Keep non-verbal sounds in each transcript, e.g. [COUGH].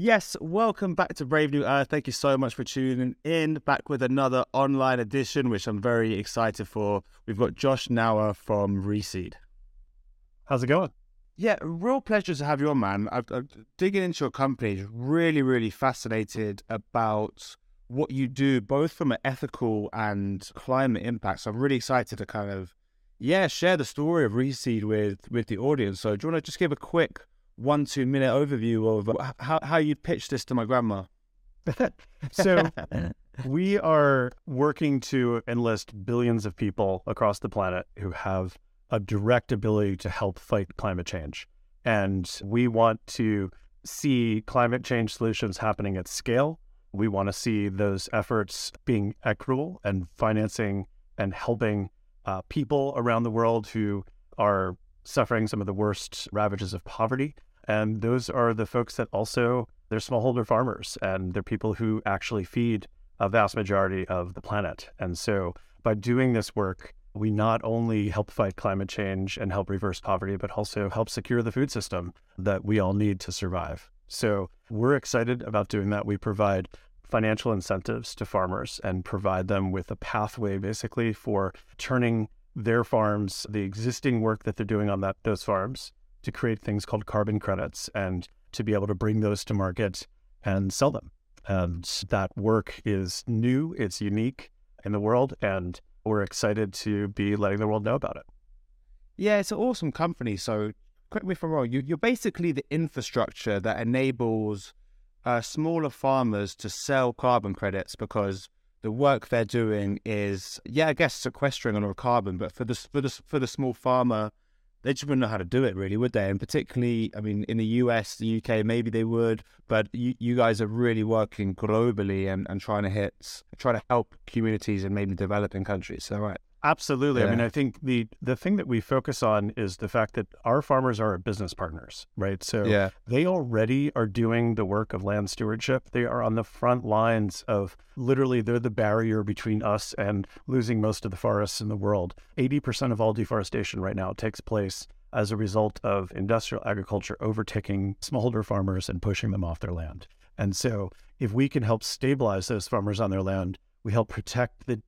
Yes, welcome back to Brave New Earth. Thank you so much for tuning in. Back with another online edition, which I'm very excited for. We've got Josh Knauer from Reseed. How's it going? Yeah, real pleasure to have you on, man. I've, I've digging into your company, really, really fascinated about what you do, both from an ethical and climate impact. So I'm really excited to kind of, yeah, share the story of Reseed with with the audience. So do you want to just give a quick one two minute overview of how how you pitched this to my grandma? [LAUGHS] so [LAUGHS] we are working to enlist billions of people across the planet who have a direct ability to help fight climate change. And we want to see climate change solutions happening at scale. We want to see those efforts being equitable and financing and helping uh, people around the world who are suffering some of the worst ravages of poverty. And those are the folks that also they're smallholder farmers and they're people who actually feed a vast majority of the planet. And so by doing this work, we not only help fight climate change and help reverse poverty, but also help secure the food system that we all need to survive. So we're excited about doing that. We provide financial incentives to farmers and provide them with a pathway basically for turning their farms, the existing work that they're doing on that those farms, to create things called carbon credits and to be able to bring those to market and sell them. And that work is new, it's unique in the world, and we're excited to be letting the world know about it. Yeah, it's an awesome company. So, correct me if I'm wrong, you, are basically the infrastructure that enables uh, smaller farmers to sell carbon credits because the work they're doing is, yeah, I guess sequestering a lot of carbon, but for the for the for the small farmer, they just wouldn't know how to do it, really, would they? And particularly, I mean, in the US, the UK, maybe they would, but you, you guys are really working globally and, and trying to hit, try to help communities in maybe developing countries. So, right. Absolutely. Yeah. I mean, I think the the thing that we focus on is the fact that our farmers are our business partners, right? So yeah. they already are doing the work of land stewardship. They are on the front lines of literally they're the barrier between us and losing most of the forests in the world. 80% of all deforestation right now takes place as a result of industrial agriculture overtaking smallholder farmers and pushing them off their land. And so if we can help stabilize those farmers on their land, we help protect the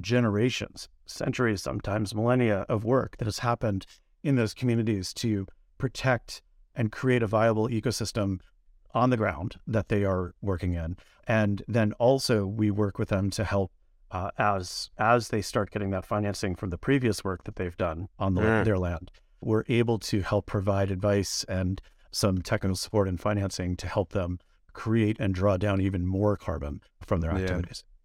generations, centuries, sometimes millennia of work that has happened in those communities to protect and create a viable ecosystem on the ground that they are working in. And then also we work with them to help uh, as as they start getting that financing from the previous work that they've done on the, mm. their land. We're able to help provide advice and some technical support and financing to help them create and draw down even more carbon from their activities. Yeah.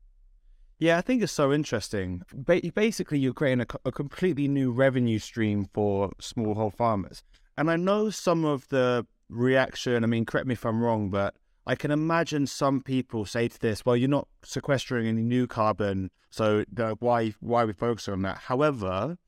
Yeah, I think it's so interesting. Ba- basically, you're creating a, a, completely new revenue stream for smallholder farmers. And I know some of the reaction, I mean, correct me if I'm wrong, but I can imagine some people say to this, well, you're not sequestering any new carbon, so the, why why are we focusing on that? However,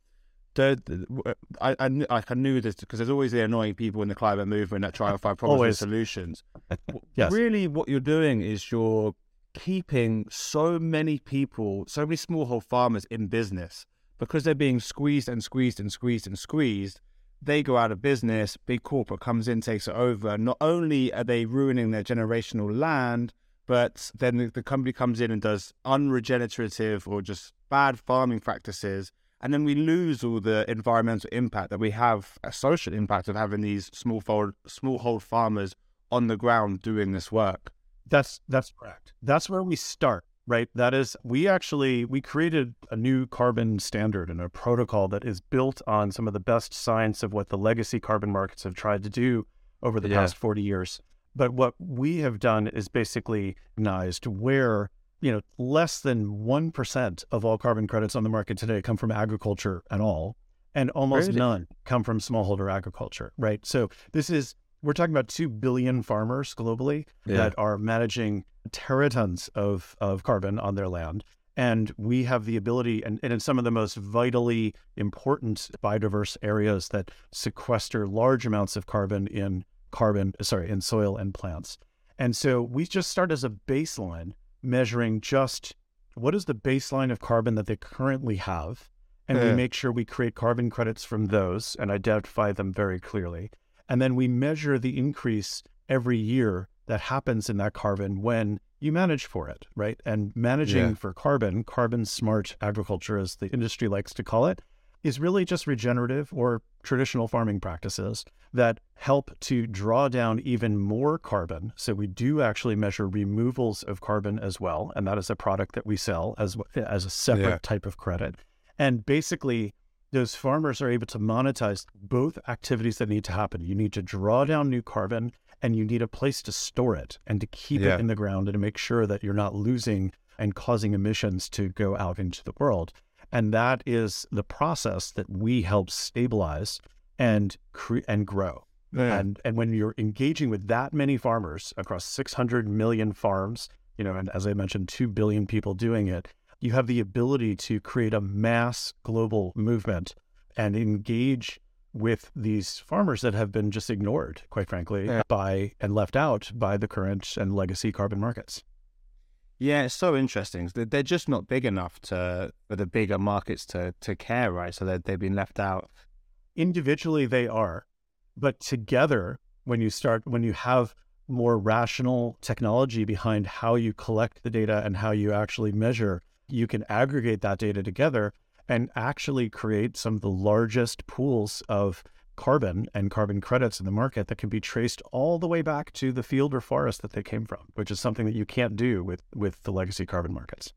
the, the uh, I, I, I knew this because there's always the annoying people in the climate movement that try and find problems and solutions. [LAUGHS] yes. Really, what you're doing is you're keeping so many people, so many smallholder farmers in business because they're being squeezed and squeezed and squeezed and squeezed. They go out of business, big corporate comes in, takes it over. Not only are they ruining their generational land, but then the company comes in and does unregenerative or just bad farming practices. And then we lose all the environmental impact that we have, a social impact of having these smallhold, smallhold farmers on the ground doing this work. That's that's correct. That's where we start, right? That is we actually we created a new carbon standard and a protocol that is built on some of the best science of what the legacy carbon markets have tried to do over the yeah. past 40 years. But what we have done is basically recognized where you know less than 1% of all carbon credits on the market today come from agriculture at all and almost really? none come from smallholder agriculture right so this is we're talking about 2 billion farmers globally yeah. that are managing teratons of, of carbon on their land. And we have the ability, and, and in some of the most vitally important biodiverse areas that sequester large amounts of carbon in carbon, sorry, in soil and plants. And so we just start as a baseline measuring just what is the baseline of carbon that they currently have. And yeah. we hmm. make sure we create carbon credits from those and identify them very clearly. And then we measure the increase every year that happens in that carbon when you manage for it, right? And managing Yeah. for carbon, carbon smart agriculture, as the industry likes to call it, is really just regenerative or traditional farming practices that help to draw down even more carbon. So we do actually measure removals of carbon as well, and that is a product that we sell as as a separate Yeah. type of credit. And basically, those farmers are able to monetize both activities that need to happen. You need to draw down new carbon and you need a place to store it and to keep Yeah. it in the ground and to make sure that you're not losing and causing emissions to go out into the world. And that is the process that we help stabilize and cre- and grow. Yeah. And and when you're engaging with that many farmers across 600 million farms, you know, and as I mentioned, 2 billion people doing it, you have the ability to create a mass global movement and engage with these farmers that have been just ignored, quite frankly, Yeah. by and left out by the current and legacy carbon markets. Yeah, it's so interesting. They're- just not big enough to for the bigger markets to to care, right? So they've been left out. individually they are but together when you start when you have more rational technology behind how you collect the data and how you actually measure you can aggregate that data together and actually create some of the largest pools of carbon and carbon credits in the market that can be traced all the way back to the field or forest that they came from which is something that you can't do with with the legacy carbon markets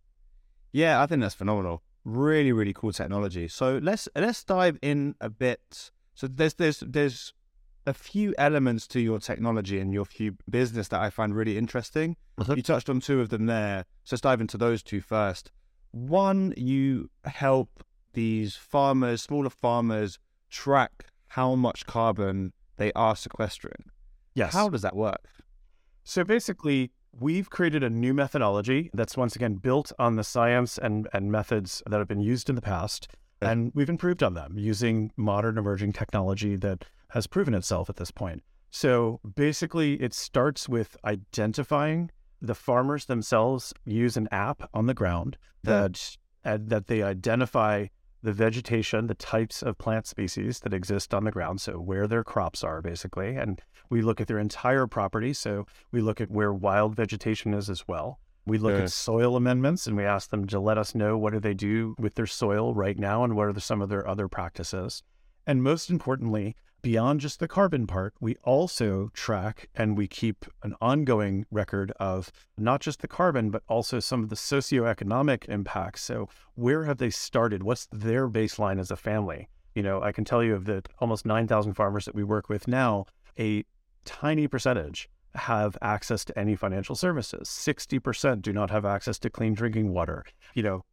Yeah, I think that's phenomenal. Really, really cool technology. So let's let's dive in a bit. So there's there's there's a few elements to your technology and your few business that I find really interesting. Mm-hmm. You touched on two of them there. So let's dive into those two first. One, you help these farmers, smaller farmers, track how much carbon they are sequestering. yes How does that work? So basically, we've created a new methodology that's once again built on the science and, and methods that have been used in the past. And we've improved on them using modern emerging technology that has proven itself at this point. So basically, it starts with identifying the farmers themselves use an app on the ground that uh, that they identify the vegetation, the types of plant species that exist on the ground, so where their crops are basically, and we look at their entire property. So we look at where wild vegetation is as well. We look Yeah. at soil amendments and we ask them to let us know what do they do with their soil right now and what are the, some of their other practices. And most importantly, beyond just the carbon part, we also track and we keep an ongoing record of not just the carbon, but also some of the socioeconomic impacts. So where have they started? What's their baseline as a family? You know, I can tell you of the almost 9,000 farmers that we work with now, a tiny percentage have access to any financial services. 60% do not have access to clean drinking water. You know,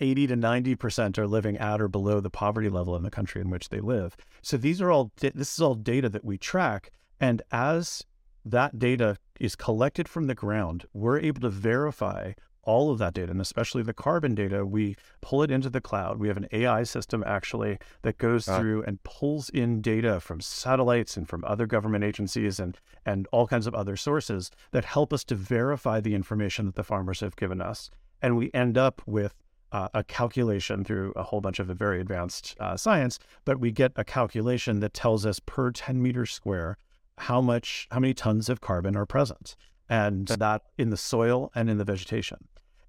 80 to 90% are living at or below the poverty level in the country in which they live. So these are all, this is all data that we track. And as that data is collected from the ground, we're able to verify all of that data, and especially the carbon data. We pull it into the cloud. We have an AI system actually that goes Ah. through and pulls in data from satellites and from other government agencies and, and all kinds of other sources that help us to verify the information that the farmers have given us. And we end up with uh, a calculation through a whole bunch of very advanced uh, science, but we get a calculation that tells us per 10 meters square how much, how many tons of carbon are present, and that in the soil and in the vegetation.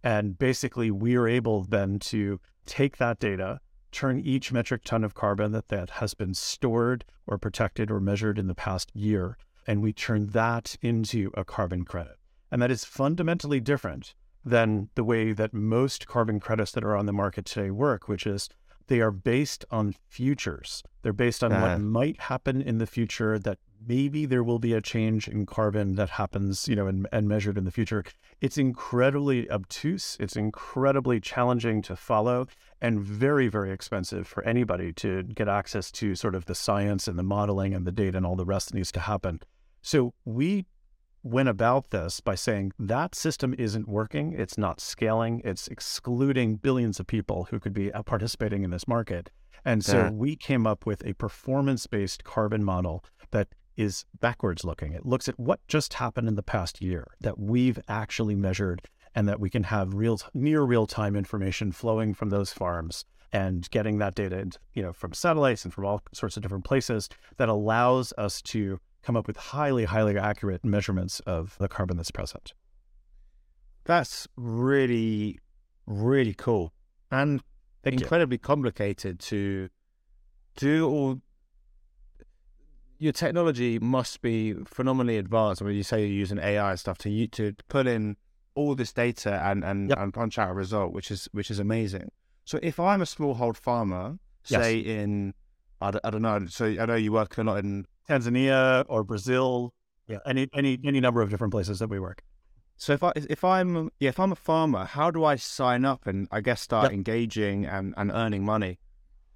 And basically, we are able then to take that data, turn each metric ton of carbon that, that has been stored or protected or measured in the past year, and we turn that into a carbon credit. And that is fundamentally different than the way that most carbon credits that are on the market today work, which is they are based on futures. They're based on Ah. what might happen in the future that maybe there will be a change in carbon that happens, you know, and, and measured in the future. It's incredibly obtuse. It's incredibly challenging to follow and very, very expensive for anybody to get access to sort of the science and the modeling and the data and all the rest that needs to happen. So we went about this by saying that system isn't working, it's not scaling, it's excluding billions of people who could be uh, participating in this market. And so Yeah. we came up with a performance based carbon model that is backwards looking. It looks at what just happened in the past year that we've actually measured and that we can have real near real time information flowing from those farms and getting that data you know from satellites and from all sorts of different places that allows us to come up with highly, highly accurate measurements of the carbon that's present. That's really, really cool and Thank incredibly complicated to do all. Your technology must be phenomenally advanced. When you say you're using AI and stuff to to put in all this data and and, Yep. and punch out a result, which is which is amazing. So if I'm a smallhold farmer, Yes. say in I don't, I don't know, so I know you work a lot in Tanzania or Brazil, yeah, any any any number of different places that we work. So if I if I'm yeah if I'm a farmer, how do I sign up and I guess start Yep. engaging and, and earning money?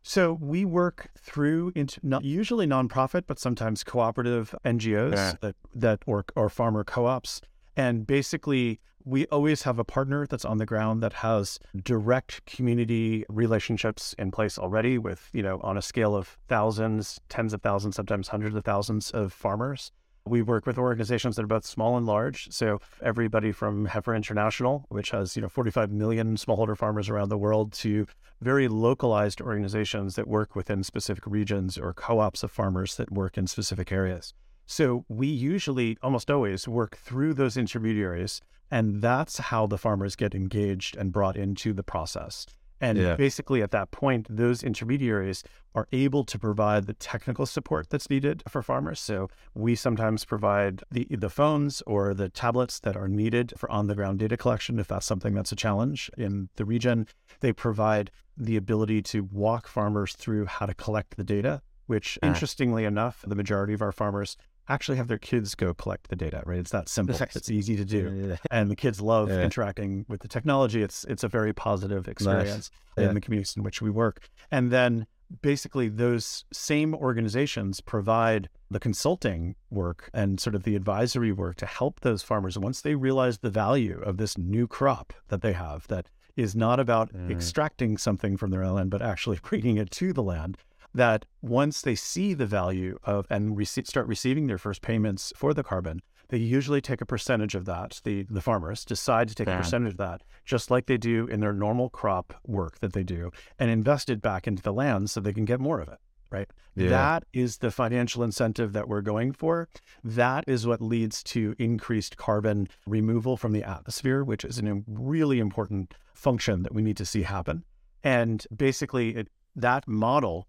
So we work through into not usually nonprofit, but sometimes cooperative NGOs Yeah. that that or or farmer co-ops. And basically, we always have a partner that's on the ground that has direct community relationships in place already with, you know, on a scale of thousands, tens of thousands, sometimes hundreds of thousands of farmers. We work with organizations that are both small and large. So everybody from Heifer International, which has, you know, 45 million smallholder farmers around the world to very localized organizations that work within specific regions or co-ops of farmers that work in specific areas. So we usually almost always work through those intermediaries and that's how the farmers get engaged and brought into the process. And Yeah. basically at that point those intermediaries are able to provide the technical support that's needed for farmers. So we sometimes provide the the phones or the tablets that are needed for on the ground data collection if that's something that's a challenge in the region. They provide the ability to walk farmers through how to collect the data, which Ah. interestingly enough, the majority of our farmers actually have their kids go collect the data, right? It's that [LAUGHS] simple. Nice. It's easy to do. And the kids love Yeah. interacting with the technology. It's it's a very positive experience Yeah. in the communities in which we work. And then basically those same organizations provide the consulting work and sort of the advisory work to help those farmers once they realize the value of this new crop that they have that is not about Mm. extracting something from their land but actually [LAUGHS] bringing it to the land that once they see the value of and rece- start receiving their first payments for the carbon they usually take a percentage of that. The the farmers decide to take a percentage of that just like they do in their normal crop work that they do and invest it back into the land so they can get more of it right? Yeah. that is the financial incentive that we're going for. That is what leads to increased carbon removal from the atmosphere which is a really important function that we need to see happen. And basically it, that model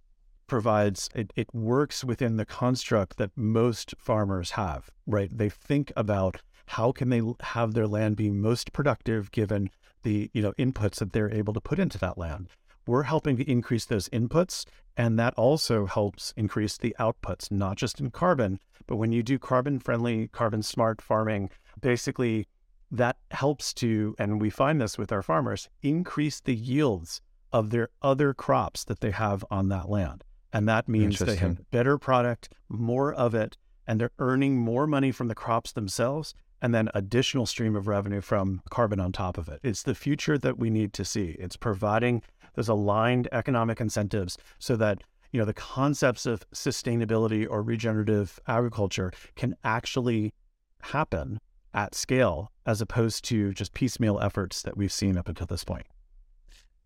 provides it, it works within the construct that most farmers have right? They think about how can they have their land be most productive given the you know inputs that they're able to put into that land. We're helping to increase those inputs and that also helps increase the outputs not just in carbon but when you do carbon friendly carbon smart farming basically that helps to and we find this with our farmers increase the yields of their other crops that they have on that land and that means they have better product more of it and they're earning more money from the crops themselves and then additional stream of revenue from carbon on top of it. It's the future that we need to see. It's providing those aligned economic incentives so that you know the concepts of sustainability or regenerative agriculture can actually happen at scale as opposed to just piecemeal efforts that we've seen up until this point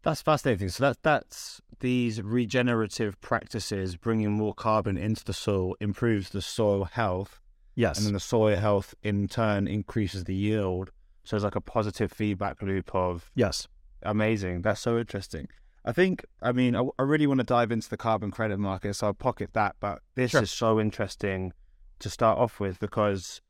That's fascinating. So that that's these regenerative practices bringing more carbon into the soil improves the soil health, yes and then the soil health in turn increases the yield. So it's like a positive feedback loop of yes amazing. That's so interesting. I think, I mean, I, I really want to dive into the carbon credit market, so I'll pocket that. But this Sure. is so interesting to start off with because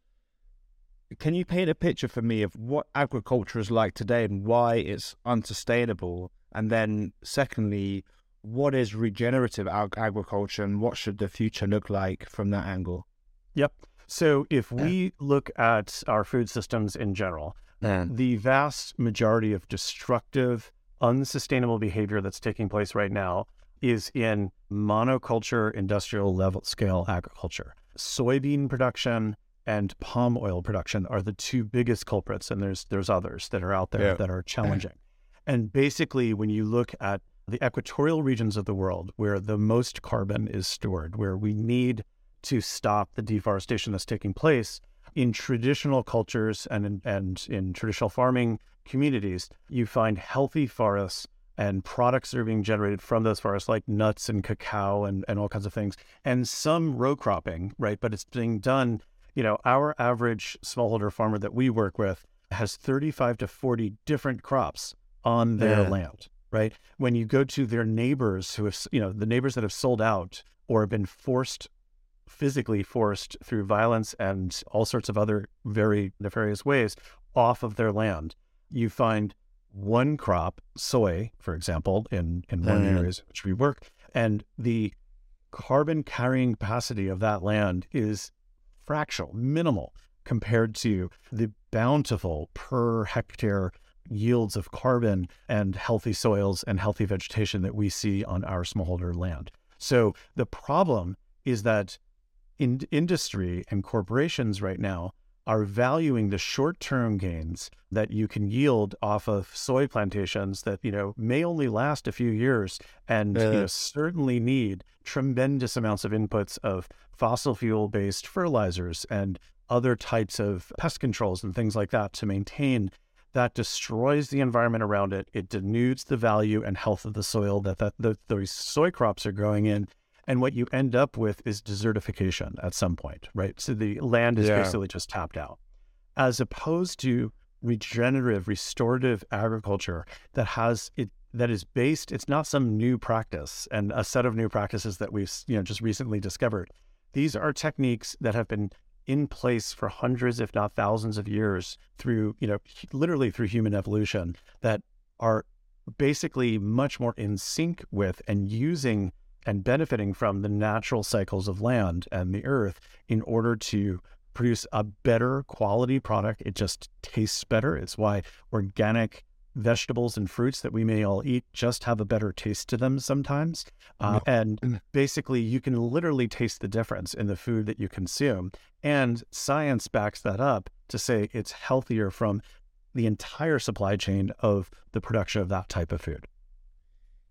can you paint a picture for me of what agriculture is like today and why it's unsustainable? And then, secondly, what is regenerative ag- agriculture and what should the future look like from that angle? Yep. So if we look at our food systems in general, the vast majority of destructive, unsustainable behavior that's taking place right now is in monoculture, industrial level scale agriculture. Soybean production and palm oil production are the two biggest culprits, and there's there's others that are out there Yeah. that are challenging. And basically, when you look at the equatorial regions of the world where the most carbon is stored, where we need to stop the deforestation that's taking place in traditional cultures and in, and in traditional farming communities, you find healthy forests and products that are being generated from those forests, like nuts and cacao and, and all kinds of things, and some row cropping, right? But it's being done, you know, our average smallholder farmer that we work with has 35 to 40 different crops on their Yeah. land, right? When you go to their neighbors who have, you know, the neighbors that have sold out or have been forced, physically forced through violence and all sorts of other very nefarious ways off of their land, you find one crop, soy, for example, in, in one Mm. areas which we work, and the carbon carrying capacity of that land is fractional, minimal compared to the bountiful per hectare yields of carbon and healthy soils and healthy vegetation that we see on our smallholder land. So the problem is that in industry and corporations right now are valuing the short-term gains that you can yield off of soy plantations that you know may only last a few years and you uh-huh. know certainly need tremendous amounts of inputs of fossil fuel based fertilizers and other types of pest controls and things like that to maintain that destroys the environment around it it denudes the value and health of the soil that, that the, those soy crops are growing in and what you end up with is desertification at some point right? So the land is Yeah. basically just tapped out. As opposed to regenerative restorative agriculture that has it that is based it's not some new practice and a set of new practices that we've you know just recently discovered. These are techniques that have been in place for hundreds if not thousands of years through you know literally through human evolution that are basically much more in sync with and using and benefiting from the natural cycles of land and the earth in order to produce a better quality product. It just tastes better. It's why organic vegetables and fruits that we may all eat just have a better taste to them sometimes. Uh, and Mm. basically, you can literally taste the difference in the food that you consume. And science backs that up to say it's healthier from the entire supply chain of the production of that type of food.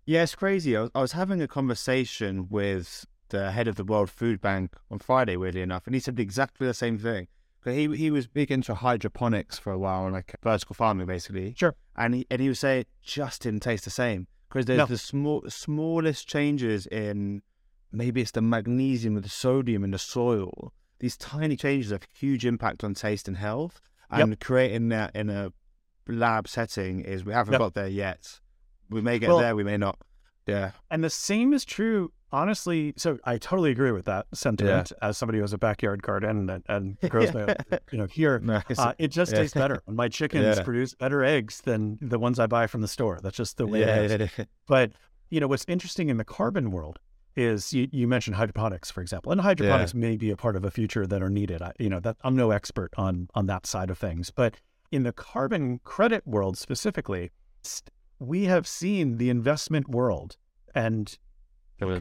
Yeah, it's crazy. I was, I was having a conversation with the head of the World Food Bank on Friday, weirdly enough, and he said exactly the same thing. He he was big into hydroponics for a while, and like vertical farming, basically. Sure. And he and he was saying it just didn't taste the same because there's No. the small smallest changes in maybe it's the magnesium or the sodium in the soil. These tiny changes have huge impact on taste and health. Yep. And creating that in a lab setting is we haven't Yep. got there yet. We may get Well- there, we may not. Yeah. And the same is true, honestly. So I totally agree with that sentiment as somebody who has a backyard garden and, and [LAUGHS] grows my, you know, here. Nice. Uh, it just Yeah. tastes better. [LAUGHS] My chickens Yeah. produce better eggs than the ones I buy from the store. That's just the way yeah, it is. yeah, yeah. [LAUGHS] But you know what's interesting in the carbon world is you, you mentioned hydroponics, for example, and hydroponics may be a part of a future that are needed. I, you know that I'm no expert on on that side of things, but in the carbon credit world specifically, we have seen the investment world and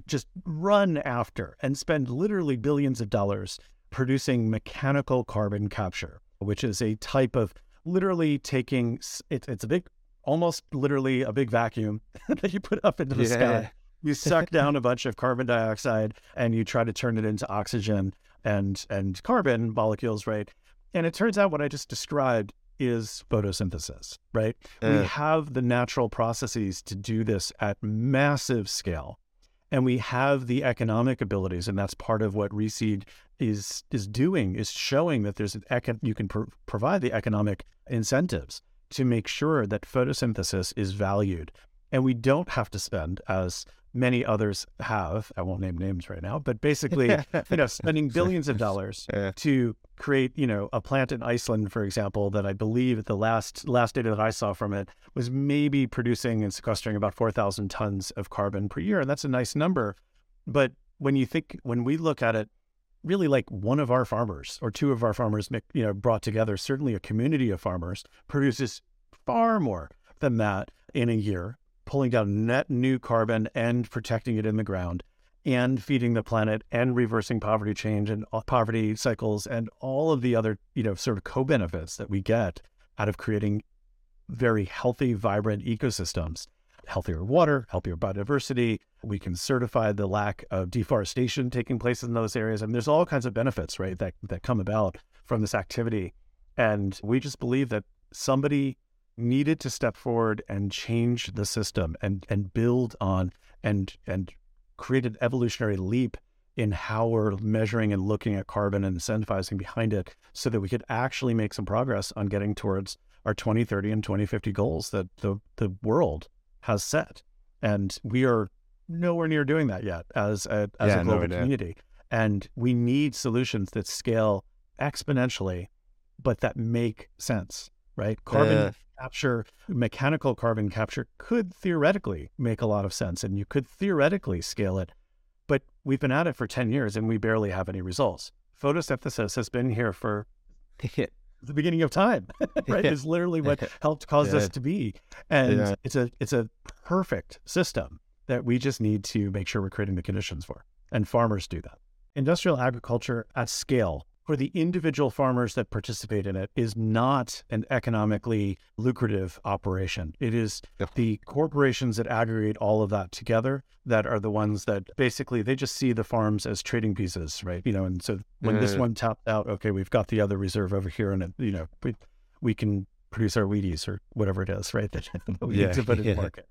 just run after and spend literally billions of dollars producing mechanical carbon capture, which is a type of literally taking it, it's a big, almost literally a big vacuum [LAUGHS] that you put up into the Yeah. sky. [LAUGHS] You suck down a bunch of carbon dioxide and you try to turn it into oxygen and and carbon molecules, right? And it turns out what I just described is photosynthesis, right? we have the natural processes to do this at massive scale and we have the economic abilities and that's part of what reseed is is doing is showing that there's an econ- you can pro- provide the economic incentives to make sure that photosynthesis is valued. And we don't have to spend as many others have i won't name names right now but basically [LAUGHS] you know spending billions of dollars [LAUGHS] to create, you know, a plant in Iceland, for example, that I believe at the last last data that I saw from it was maybe producing and sequestering about four thousand tons of carbon per year, and that's a nice number. But when you think, when we look at it, really like one of our farmers or two of our farmers, you know, brought together, certainly a community of farmers produces far more than that in a year, pulling down net new carbon and protecting it in the ground and feeding the planet and reversing poverty change and poverty cycles and all of the other, you know, sort of co-benefits that we get out of creating very healthy, vibrant ecosystems. Healthier water, healthier biodiversity. We can certify the lack of deforestation taking place in those areas. And there's all kinds of benefits, right, that, that come about from this activity. And we just believe that somebody needed to step forward and change the system and and build on and and create an evolutionary leap in how we're measuring and looking at carbon and incentivizing behind it so that we could actually make some progress on getting towards our 2030 and 2050 goals that the the world has set and we are nowhere near doing that yet as a, as Yeah, a global near. community and we need solutions that scale exponentially but that make sense right carbon Yeah. Capture mechanical carbon capture could theoretically make a lot of sense and you could theoretically scale it but we've been at it for 10 years and we barely have any results. Photosynthesis has been here for [LAUGHS] the beginning of time [LAUGHS] right? Is literally what [LAUGHS] helped cause us to be and Yeah. it's a it's a perfect system that we just need to make sure we're creating the conditions for and farmers do that. Industrial agriculture at scale for the individual farmers that participate in it is not an economically lucrative operation it is Yeah. the corporations that aggregate all of that together that are the ones that basically they just see the farms as trading pieces right you know and so when this Yeah. one tapped out okay we've got the other reserve over here and it, you know we, we can produce our Wheaties or whatever it is right [LAUGHS] that we need to put in the market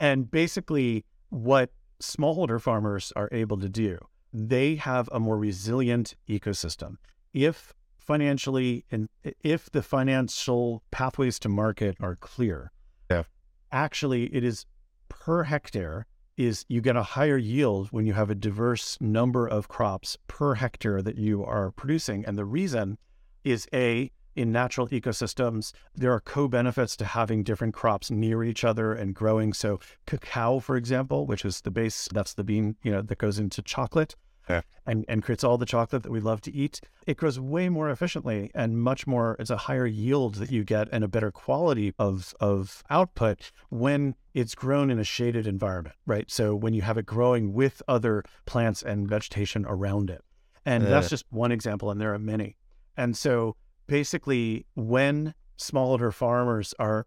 and basically what smallholder farmers are able to do they have a more resilient ecosystem if financially and if the financial pathways to market are clear Yeah. actually it is per hectare is you get a higher yield when you have a diverse number of crops per hectare that you are producing and the reason is a in natural ecosystems there are co-benefits to having different crops near each other and growing. So cacao for example which is the base that's the bean you know that goes into chocolate Yeah. and and creates all the chocolate that we love to eat. It grows way more efficiently and much more it's a higher yield that you get and a better quality of of output when it's grown in a shaded environment right? So when you have it growing with other plants and vegetation around it. And Yeah. that's just one example and there are many. And so basically when smallholder farmers are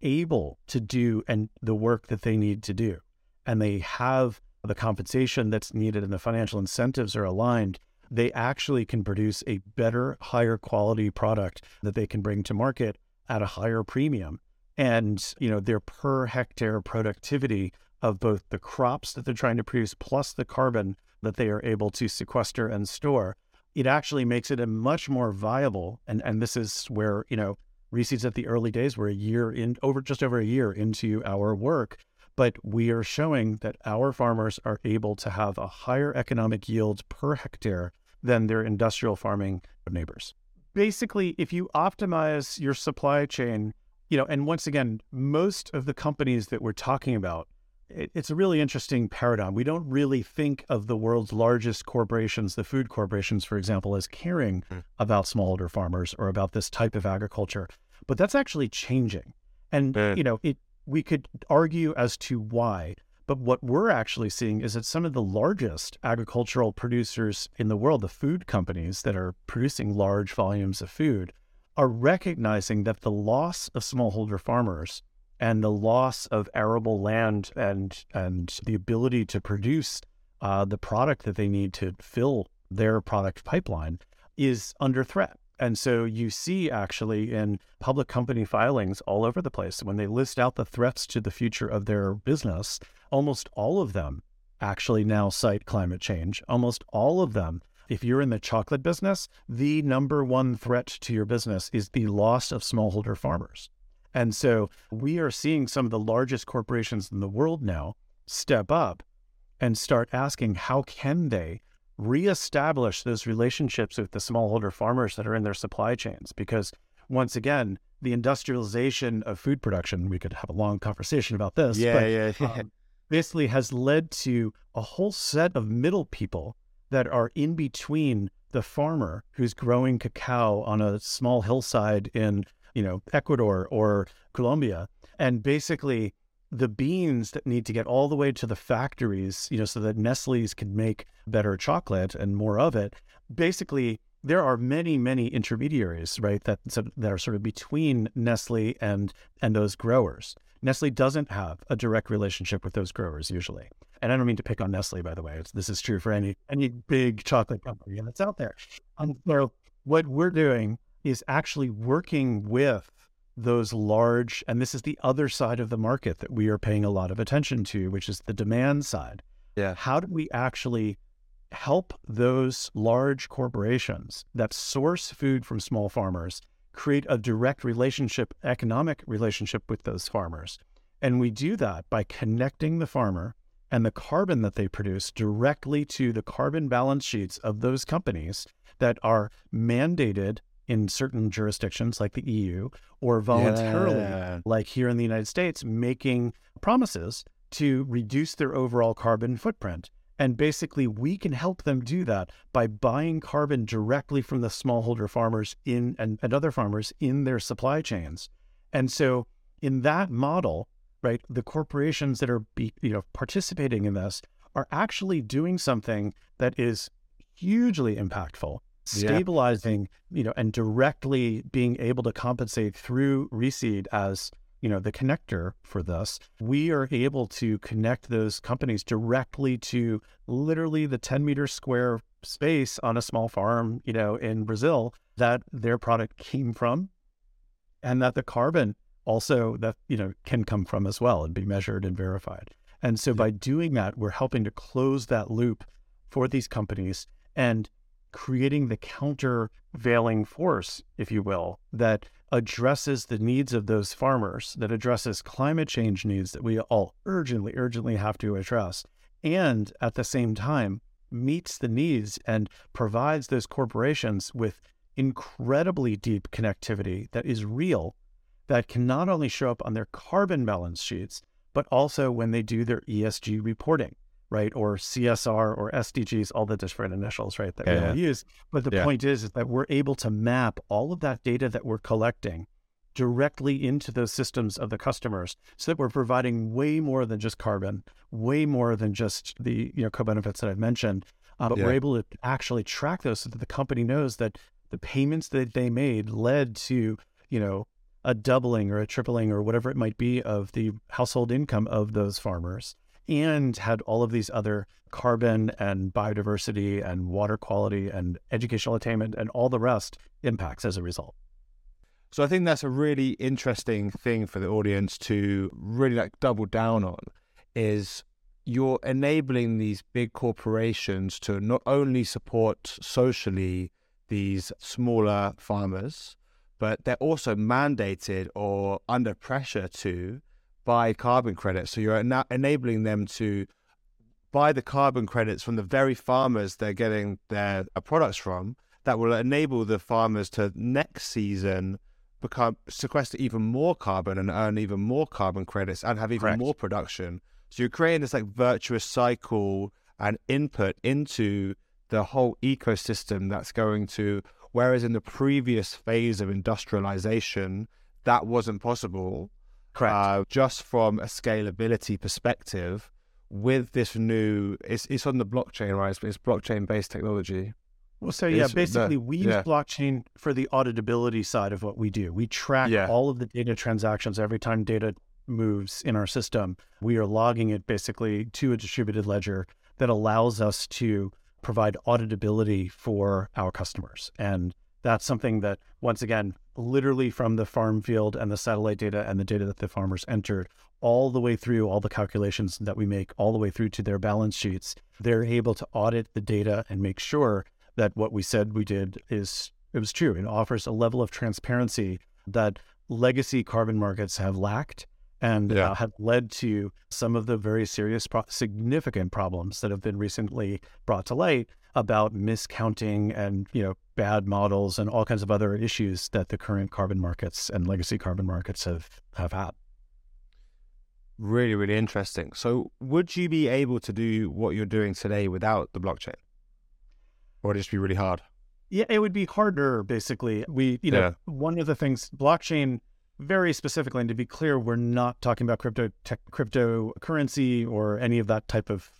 able to do and the work that they need to do and they have the compensation that's needed and the financial incentives are aligned they actually can produce a better higher quality product that they can bring to market at a higher premium. And you know their per hectare productivity of both the crops that they're trying to produce plus the carbon that they are able to sequester and store it actually makes it a much more viable and and this is where you know ReSeed's at the early days we're a year in over just over a year into our work but we are showing that our farmers are able to have a higher economic yield per hectare than their industrial farming neighbors. Basically if you optimize your supply chain you know and once again most of the companies that we're talking about it's a really interesting paradigm we don't really think of the world's largest corporations the food corporations for example as caring Mm. about smallholder farmers or about this type of agriculture but that's actually changing and Yeah. you know it we could argue as to why but what we're actually seeing is that some of the largest agricultural producers in the world, the food companies that are producing large volumes of food, are recognizing that the loss of smallholder farmers and the loss of arable land and and the ability to produce uh, the product that they need to fill their product pipeline is under threat. And so you see actually in public company filings all over the place, when they list out the threats to the future of their business, almost all of them actually now cite climate change. Almost all of them, if you're in the chocolate business, the number one threat to your business is the loss of smallholder farmers. And so we are seeing some of the largest corporations in the world now step up and start asking how can they reestablish those relationships with the smallholder farmers that are in their supply chains because once again the industrialization of food production we could have a long conversation about this Yeah, but, yeah, yeah. um, basically has led to a whole set of middle people that are in between the farmer who's growing cacao on a small hillside in you know Ecuador or Colombia and basically the beans that need to get all the way to the factories you know so that Nestle's can make better chocolate and more of it basically there are many many intermediaries right that that are sort of between Nestle and and those growers Nestle doesn't have a direct relationship with those growers usually. And I don't mean to pick on Nestle, by the way. It's, this is true for any any big chocolate company that's out there. Um, so what we're doing is actually working with those large, and this is the other side of the market that we are paying a lot of attention to, which is the demand side. Yeah. How do we actually help those large corporations that source food from small farmers create a direct relationship, economic relationship with those farmers? And we do that by connecting the farmer and the carbon that they produce directly to the carbon balance sheets of those companies that are mandated in certain jurisdictions like the EU or voluntarily, Yeah. like here in the United States, making promises to reduce their overall carbon footprint. And basically, we can help them do that by buying carbon directly from the smallholder farmers in and, and other farmers in their supply chains. And so, in that model, right, the corporations that are be, you know participating in this are actually doing something that is hugely impactful, Yeah. stabilizing, you know, and directly being able to compensate through reseed as you know the connector for this. We are able to connect those companies directly to literally the 10 meter square space on a small farm, you know, in Brazil that their product came from, and that the carbon also that you know can come from as well and be measured and verified. And so by doing that, we're helping to close that loop for these companies and creating the countervailing force, if you will, that addresses the needs of those farmers, that addresses climate change needs that we all urgently, urgently have to address, and at the same time meets the needs and provides those corporations with incredibly deep connectivity that is real, that can not only show up on their carbon balance sheets, but also when they do their ESG reporting, right? Or CSR or SDGs, all the different initials, right? That we Yeah, all use. But the Yeah. point is, is that we're able to map all of that data that we're collecting directly into those systems of the customers so that we're providing way more than just carbon, way more than just the you know co-benefits that I've mentioned. Uh, but we're able to actually track those so that the company knows that the payments that they made led to, you know, a doubling or a tripling or whatever it might be of the household income of those farmers and had all of these other carbon and biodiversity and water quality and educational attainment and all the rest impacts as a result. So I think that's a really interesting thing for the audience to really like double down on is you're enabling these big corporations to not only support socially these smaller farmers, but they're also mandated or under pressure to buy carbon credits. So you're now enabling them to buy the carbon credits from the very farmers they're getting their uh, products from that will enable the farmers to next season become sequester even more carbon and earn even more carbon credits and have even Correct. more production. So you're creating this like virtuous cycle and input into the whole ecosystem that's going to whereas in the previous phase of industrialization that wasn't possible Correct. uh, just from a scalability perspective with this new it's it's on the blockchain right But it's blockchain based technology Well, so yeah, is the- basically, we use yeah. blockchain for the auditability side of what we do. We track Yeah. all of the data transactions every time data moves in our system. We are logging it basically to a distributed ledger that allows us to provide auditability for our customers. And that's something that, once again, literally from the farm field and the satellite data and the data that the farmers entered, all the way through all the calculations that we make, all the way through to their balance sheets, they're able to audit the data and make sure that what we said we did is it was true. It offers a level of transparency that legacy carbon markets have lacked and Yeah. uh, have led to some of the very serious, pro- significant problems that have been recently brought to light about miscounting and you know bad models and all kinds of other issues that the current carbon markets and legacy carbon markets have have had. really really interesting so would you be able to do what you're doing today without the blockchain or would it just be really hard Yeah, it would be harder. Basically, we you know Yeah. one of the things blockchain very specifically, and to be clear, we're not talking about crypto tech, cryptocurrency or any of that type of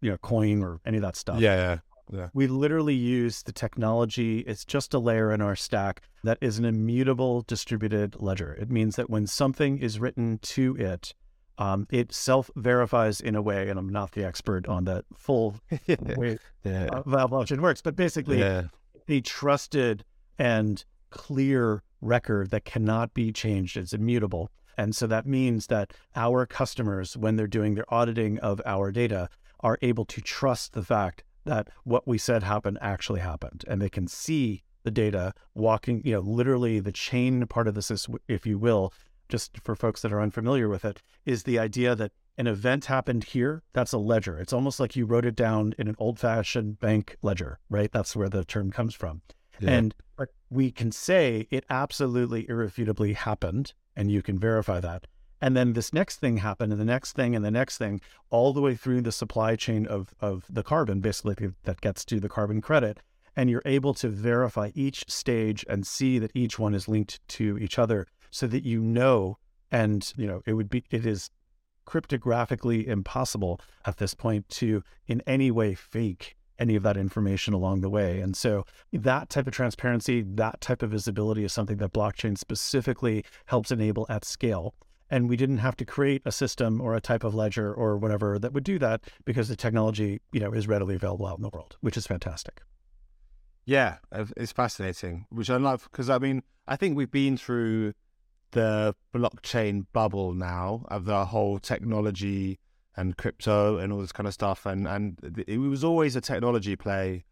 you know coin or any of that stuff. yeah yeah We literally use the technology. It's just a layer in our stack that is an immutable distributed ledger. It means that when something is written to it, um, it self verifies in a way, and I'm not the expert on that full [LAUGHS] way yeah how blockchain works, but basically, yeah a trusted and clear record that cannot be changed. It's immutable. And so that means that our customers, when they're doing their auditing of our data, are able to trust the fact that what we said happened actually happened. And they can see the data walking, you know, literally the chain part of this, is, if you will, just for folks that are unfamiliar with it, is the idea that an event happened here. That's a ledger. It's almost like you wrote it down in an old fashioned bank ledger, right? That's where the term comes from. Yeah. And we can say it absolutely irrefutably happened, and you can verify that. And then this next thing happened, and the next thing, and the next thing, all the way through the supply chain of, of the carbon, basically, that gets to the carbon credit. And you're able to verify each stage and see that each one is linked to each other so that you know, and, you know, it would be, it is cryptographically impossible at this point to in any way fake any of that information along the way. And so that type of transparency, that type of visibility is something that blockchain specifically helps enable at scale. And we didn't have to create a system or a type of ledger or whatever that would do that because the technology, you know, is readily available out in the world, which is fantastic. Yeah, uh, it's fascinating, which I love because I mean, I think we've been through the blockchain bubble now of the whole technology and crypto and all this kind of stuff. And and it was always a technology play,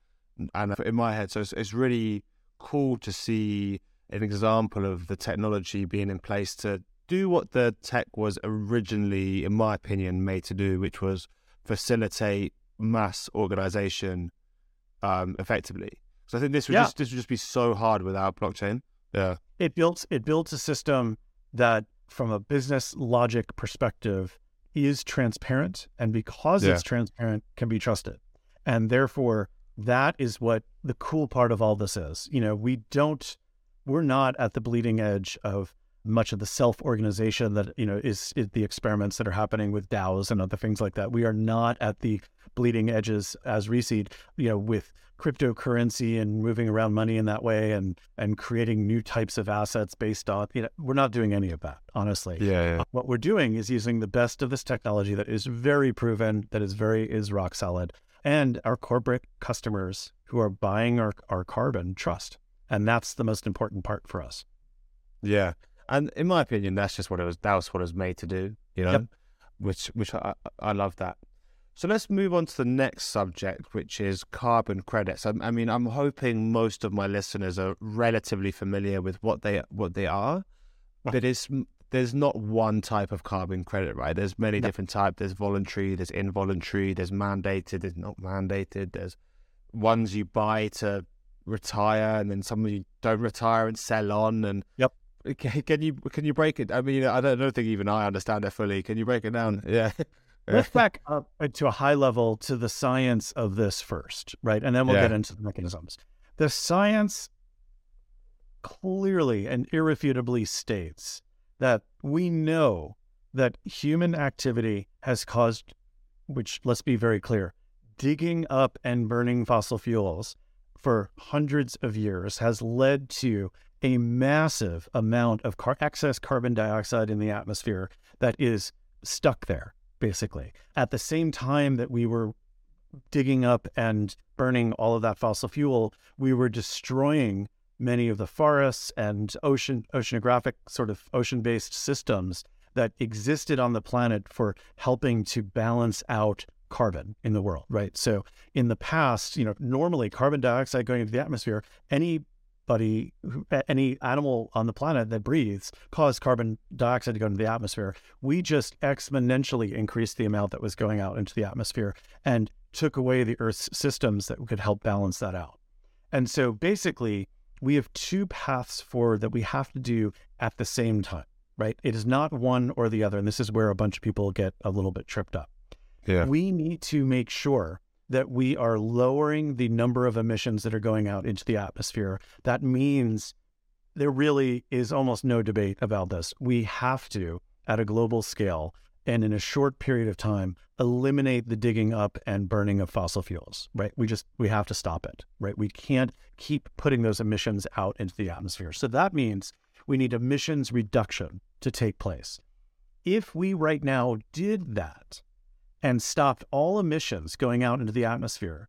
and in my head, so it's, it's really cool to see an example of the technology being in place to do what the tech was originally, in my opinion, made to do, which was facilitate mass organization um, effectively. So I think this would yeah. just this would just be so hard without blockchain. Yeah, it built it builds a system that, from a business logic perspective, is transparent and because yeah. it's transparent can be trusted and therefore that is what the cool part of all this is you know we don't we're not at the bleeding edge of much of the self-organization that you know is, is, the experiments that are happening with DAOs and other things like that. We are not at the bleeding edges as ReSeed, you know, with cryptocurrency and moving around money in that way and and creating new types of assets based on you know we're not doing any of that honestly yeah, yeah. what we're doing is using the best of this technology that is very proven that is very is rock solid and our corporate customers who are buying our, our carbon trust and that's the most important part for us yeah and in my opinion that's just what it was that was what it was made to do you know yep. which which I, I love that so let's move on to the next subject, which is carbon credits. I, I, mean, I'm hoping most of my listeners are relatively familiar with what they what they are, but it's there's not one type of carbon credit, right? There's many no. different types. There's voluntary, there's involuntary, there's mandated, there's not mandated. There's ones you buy to retire, and then some you don't retire and sell on. And yep. Can you can you break it? I mean, I don't, I don't think even I understand it fully. Can you break it down? Yeah. [LAUGHS] let's back up to a high level to the science of this first, right? And then we'll yeah. get into the mechanisms. The science clearly and irrefutably states that we know that human activity has caused, which let's be very clear, digging up and burning fossil fuels for hundreds of years has led to a massive amount of car- excess carbon dioxide in the atmosphere that is stuck there basically. At the same time that we were digging up and burning all of that fossil fuel, we were destroying many of the forests and ocean oceanographic sort of ocean-based systems that existed on the planet for helping to balance out carbon in the world, right? So in the past, you know, normally carbon dioxide going into the atmosphere, any anybody, any animal on the planet that breathes, cause carbon dioxide to go into the atmosphere. We just exponentially increased the amount that was going out into the atmosphere and took away the Earth's systems that could help balance that out. And so basically, we have two paths forward that we have to do at the same time, right? It is not one or the other. And this is where a bunch of people get a little bit tripped up. Yeah. We need to make sure that we are lowering the number of emissions that are going out into the atmosphere. That means there really is almost no debate about this. We have to, at a global scale and in a short period of time, eliminate the digging up and burning of fossil fuels, right? We just, we have to stop it, right? We can't keep putting those emissions out into the atmosphere. So that means we need emissions reduction to take place. If we right now did that, and stopped all emissions going out into the atmosphere,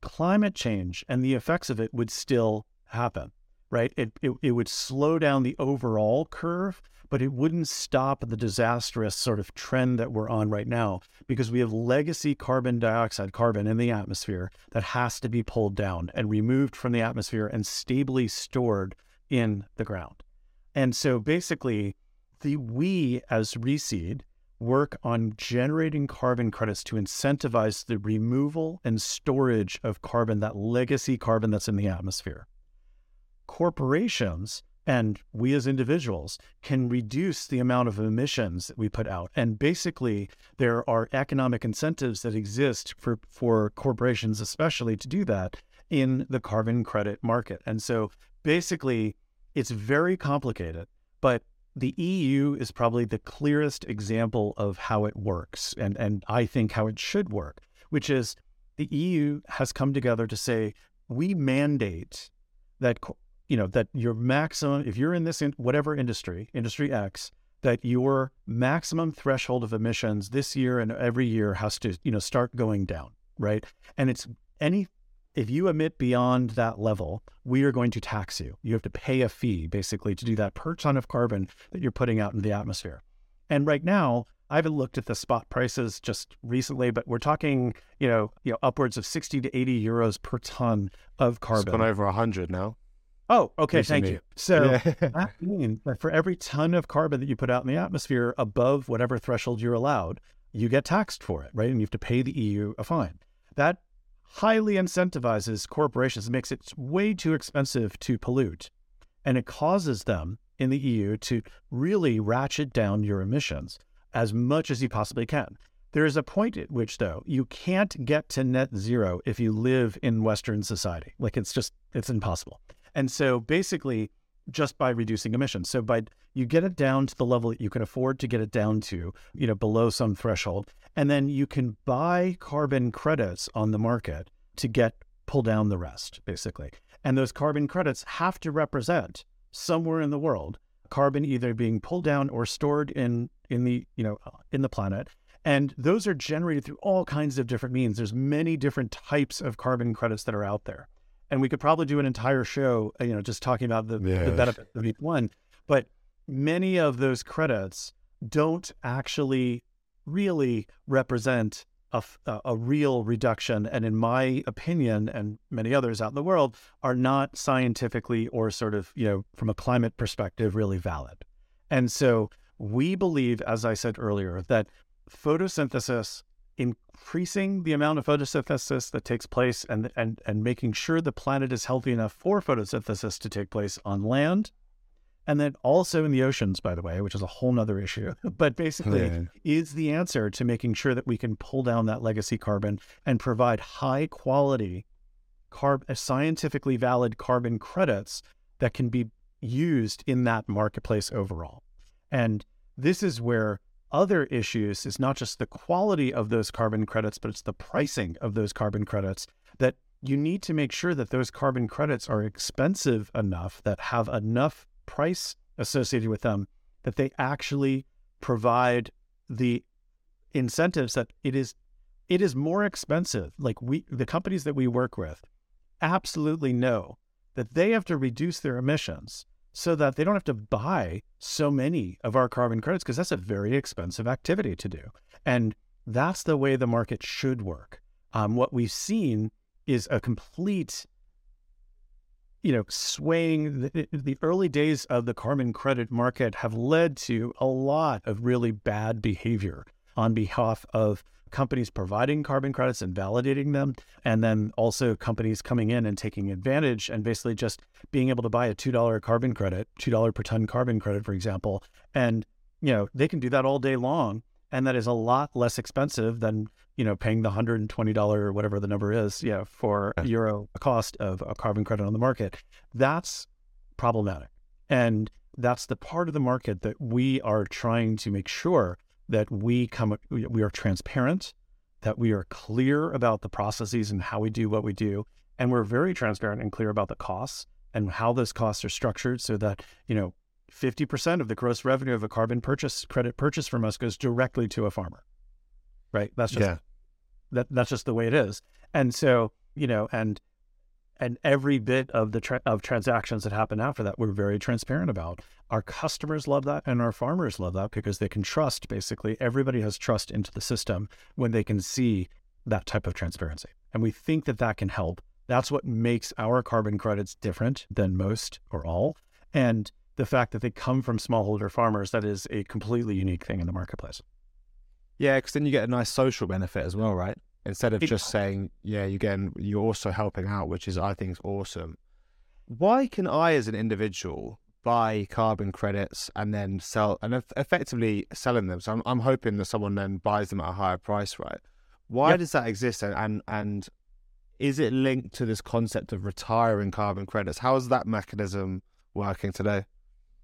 climate change and the effects of it would still happen. right? It, it, it would slow down the overall curve, but it wouldn't stop the disastrous sort of trend that we're on right now because we have legacy carbon dioxide, carbon in the atmosphere that has to be pulled down and removed from the atmosphere and stably stored in the ground. And so basically, the we as ReSeed work on generating carbon credits to incentivize the removal and storage of carbon, that legacy carbon that's in the atmosphere. Corporations and we as individuals can reduce the amount of emissions that we put out. And basically, there are economic incentives that exist for, for corporations, especially to do that in the carbon credit market. And so basically, it's very complicated, but the EU is probably the clearest example of how it works, and, and I think how it should work, which is the EU has come together to say we mandate that you know that your maximum if you're in this in whatever industry, industry X, that your maximum threshold of emissions this year and every year has to you know start going down, right? And it's any if you emit beyond that level, we are going to tax you. You have to pay a fee basically to do that per ton of carbon that you're putting out in the atmosphere. And right now, I haven't looked at the spot prices just recently, but we're talking, you know, you know, upwards of 60 to 80 euros per ton of carbon. It's gone over 100 now. Oh, okay. Recently. Thank you. So yeah. that [LAUGHS] means that for every ton of carbon that you put out in the atmosphere above whatever threshold you're allowed, you get taxed for it, right? And you have to pay the EU a fine. That highly incentivizes corporations, makes it way too expensive to pollute. And it causes them in the EU to really ratchet down your emissions as much as you possibly can. There is a point at which, though, you can't get to net zero if you live in Western society. Like it's just, it's impossible. And so basically, just by reducing emissions. So by you get it down to the level that you can afford to get it down to, you know, below some threshold, and then you can buy carbon credits on the market to get pull down the rest, basically. And those carbon credits have to represent somewhere in the world carbon either being pulled down or stored in in the you know in the planet and those are generated through all kinds of different means there's many different types of carbon credits that are out there and we could probably do an entire show, uh, you know, just talking about the, yes. the benefits of each one. But many of those credits don't actually really represent a, a real reduction, and in my opinion, and many others out in the world, are not scientifically or sort of, you know, from a climate perspective, really valid. And so we believe, as I said earlier, that photosynthesis increasing the amount of photosynthesis that takes place and, and, and making sure the planet is healthy enough for photosynthesis to take place on land. And then also in the oceans, by the way, which is a whole nother issue. [LAUGHS] But basically, yeah. is the answer to making sure that we can pull down that legacy carbon and provide high quality, carb- uh, scientifically valid carbon credits that can be used in that marketplace overall. And this is where other issues is not just the quality of those carbon credits, but it's the pricing of those carbon credits that you need to make sure that those carbon credits are expensive enough, that have enough price associated with them, that they actually provide the incentives that it is it is more expensive. Like we the companies that we work with absolutely know that they have to reduce their emissions so that they don't have to buy so many of our carbon credits because that's a very expensive activity to do. And that's the way the market should work. Um, what we've seen is a complete, you know, swaying. The, the early days of the carbon credit market have led to a lot of really bad behavior on behalf of companies providing carbon credits and validating them, and then also companies coming in and taking advantage and basically just being able to buy a $2 carbon credit, $2 per ton carbon credit, for example. And, you know, they can do that all day long. And that is a lot less expensive than, you know, paying the $120 or whatever the number is, yeah, for a euro cost of a carbon credit on the market. That's problematic. And that's the part of the market that we are trying to make sure that we come we are transparent, that we are clear about the processes and how we do what we do, and we're very transparent and clear about the costs and how those costs are structured so that, you know, 50% of the gross revenue of a carbon purchase credit purchase from us goes directly to a farmer. Right? That's just yeah. that that's just the way it is. And so, you know, and and every bit of the tra- of transactions that happen after that, we're very transparent about. Our customers love that, and our farmers love that because they can trust. Basically, everybody has trust into the system when they can see that type of transparency, and we think that that can help. That's what makes our carbon credits different than most or all, and the fact that they come from smallholder farmers that is a completely unique thing in the marketplace. Yeah, because then you get a nice social benefit as well, right? Instead of just saying, yeah, you getting, you're also helping out, which is, I think, is awesome. Why can I, as an individual, buy carbon credits and then sell and effectively selling them? So I'm, I'm hoping that someone then buys them at a higher price, right? Why yep. does that exist? And, and, and is it linked to this concept of retiring carbon credits? How is that mechanism working today?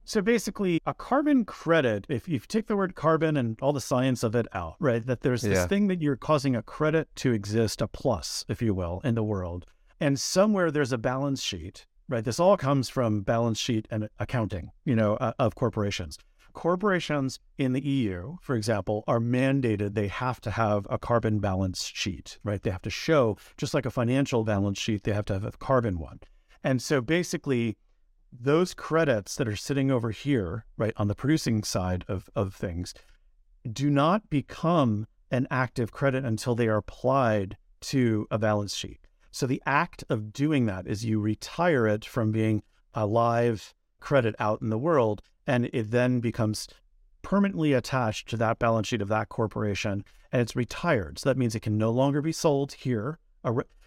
So basically, a carbon credit, if, if you take the word carbon and all the science of it out, right, that there's this yeah. thing that you're causing a credit to exist, a plus, if you will, in the world. And somewhere there's a balance sheet, right? This all comes from balance sheet and accounting, you know, uh, of corporations. Corporations in the EU, for example, are mandated they have to have a carbon balance sheet, right? They have to show, just like a financial balance sheet, they have to have a carbon one. And so basically, those credits that are sitting over here, right, on the producing side of, of things, do not become an active credit until they are applied to a balance sheet. So the act of doing that is you retire it from being a live credit out in the world, and it then becomes permanently attached to that balance sheet of that corporation, and it's retired. So that means it can no longer be sold here.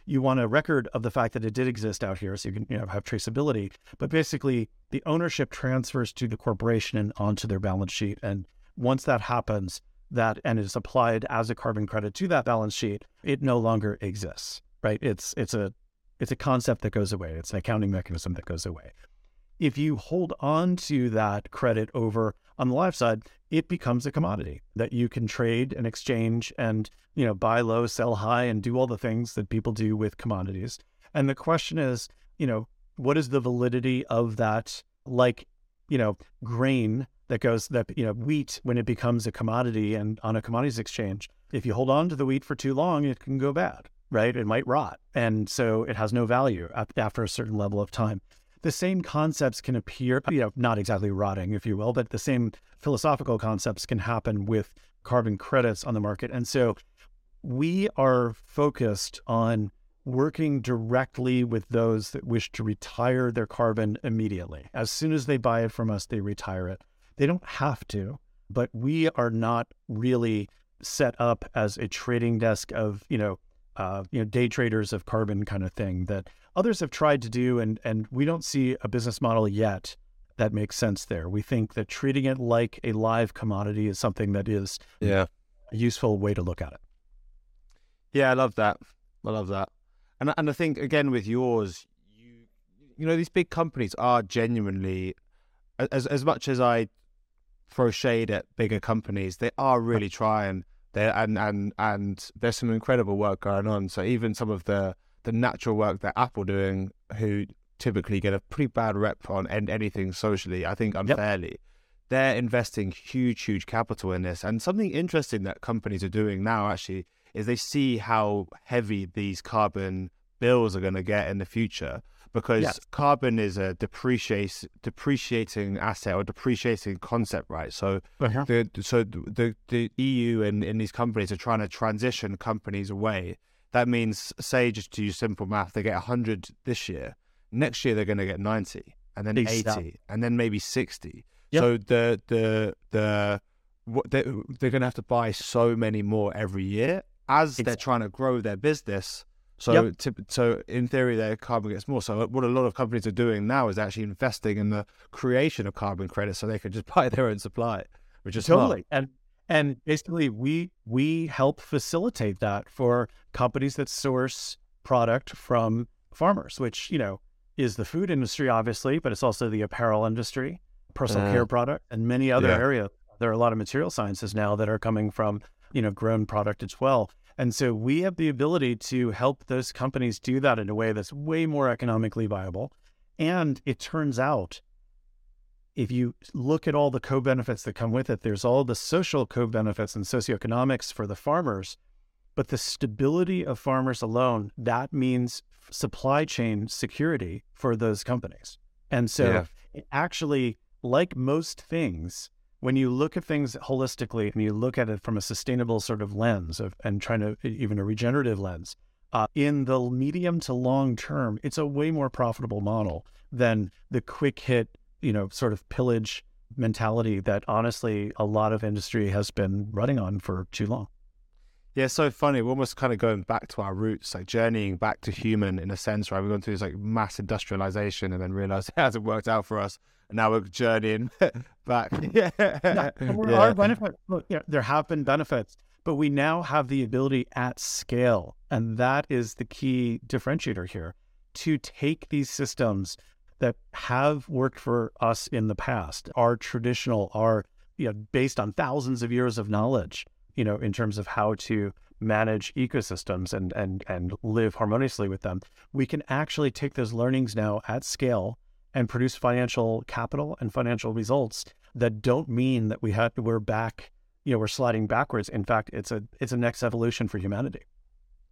You want a record of the fact that it did exist out here so you can you know, have traceability. But basically, the ownership transfers to the corporation and onto their balance sheet. And once that happens, that and is applied as a carbon credit to that balance sheet, it no longer exists. Right? It's it's a it's a concept that goes away. It's an accounting mechanism that goes away. If you hold on to that credit over on the live side, it becomes a commodity that you can trade and exchange and you know buy low, sell high, and do all the things that people do with commodities. And the question is, you know, what is the validity of that? Like, you know, grain that goes that you know wheat when it becomes a commodity and on a commodities exchange, if you hold on to the wheat for too long, it can go bad, right? It might rot, and so it has no value after a certain level of time the same concepts can appear, you know, not exactly rotting, if you will, but the same philosophical concepts can happen with carbon credits on the market. And so we are focused on working directly with those that wish to retire their carbon immediately. As soon as they buy it from us, they retire it. They don't have to, but we are not really set up as a trading desk of, you know, uh, you know, day traders of carbon kind of thing that others have tried to do, and and we don't see a business model yet that makes sense there. We think that treating it like a live commodity is something that is yeah a useful way to look at it. Yeah, I love that. I love that. And and I think again with yours, you you know these big companies are genuinely as as much as I throw shade at bigger companies, they are really trying there and and and there's some incredible work going on. So even some of the the natural work that Apple doing, who typically get a pretty bad rep on and anything socially, I think unfairly. Yep. They're investing huge, huge capital in this. And something interesting that companies are doing now actually is they see how heavy these carbon bills are going to get in the future because yes. carbon is a depreciate, depreciating asset or depreciating concept, right? So uh-huh. the so the the EU and, and these companies are trying to transition companies away. That means, say, just to use simple math, they get 100 this year. Next year they're going to get 90, and then 80, and then maybe 60. Yep. So the the the what they, they're going to have to buy so many more every year as they're trying to grow their business so, yep. to, so in theory, their carbon gets more. So, what a lot of companies are doing now is actually investing in the creation of carbon credits, so they can just [LAUGHS] buy their own supply, which is totally. Smart. And and basically, we we help facilitate that for companies that source product from farmers, which you know is the food industry, obviously, but it's also the apparel industry, personal uh, care product, and many other yeah. areas. There are a lot of material sciences now that are coming from you know grown product as well. And so we have the ability to help those companies do that in a way that's way more economically viable. And it turns out, if you look at all the co benefits that come with it, there's all the social co benefits and socioeconomics for the farmers. but the stability of farmers alone, that means supply chain security for those companies. And so Yeah. actually, like most things, when you look at things holistically and you look at it from a sustainable sort of lens of, and trying to even a regenerative lens, uh, in the medium to long term, it's a way more profitable model than the quick hit, you know, sort of pillage mentality that honestly a lot of industry has been running on for too long. Yeah, it's so funny. We're almost kind of going back to our roots, like journeying back to human in a sense, right? We've gone through this like mass industrialization and then realized [LAUGHS] it hasn't worked out for us. And now we're journeying [LAUGHS] back. [LAUGHS] yeah. Yeah, are benefits. Look, yeah, there have been benefits, but we now have the ability at scale, and that is the key differentiator here, to take these systems that have worked for us in the past, are traditional, are you know, based on thousands of years of knowledge, you know, in terms of how to manage ecosystems and and and live harmoniously with them. We can actually take those learnings now at scale and produce financial capital and financial results that don't mean that we had we're back, you know, we're sliding backwards. In fact, it's a it's a next evolution for humanity.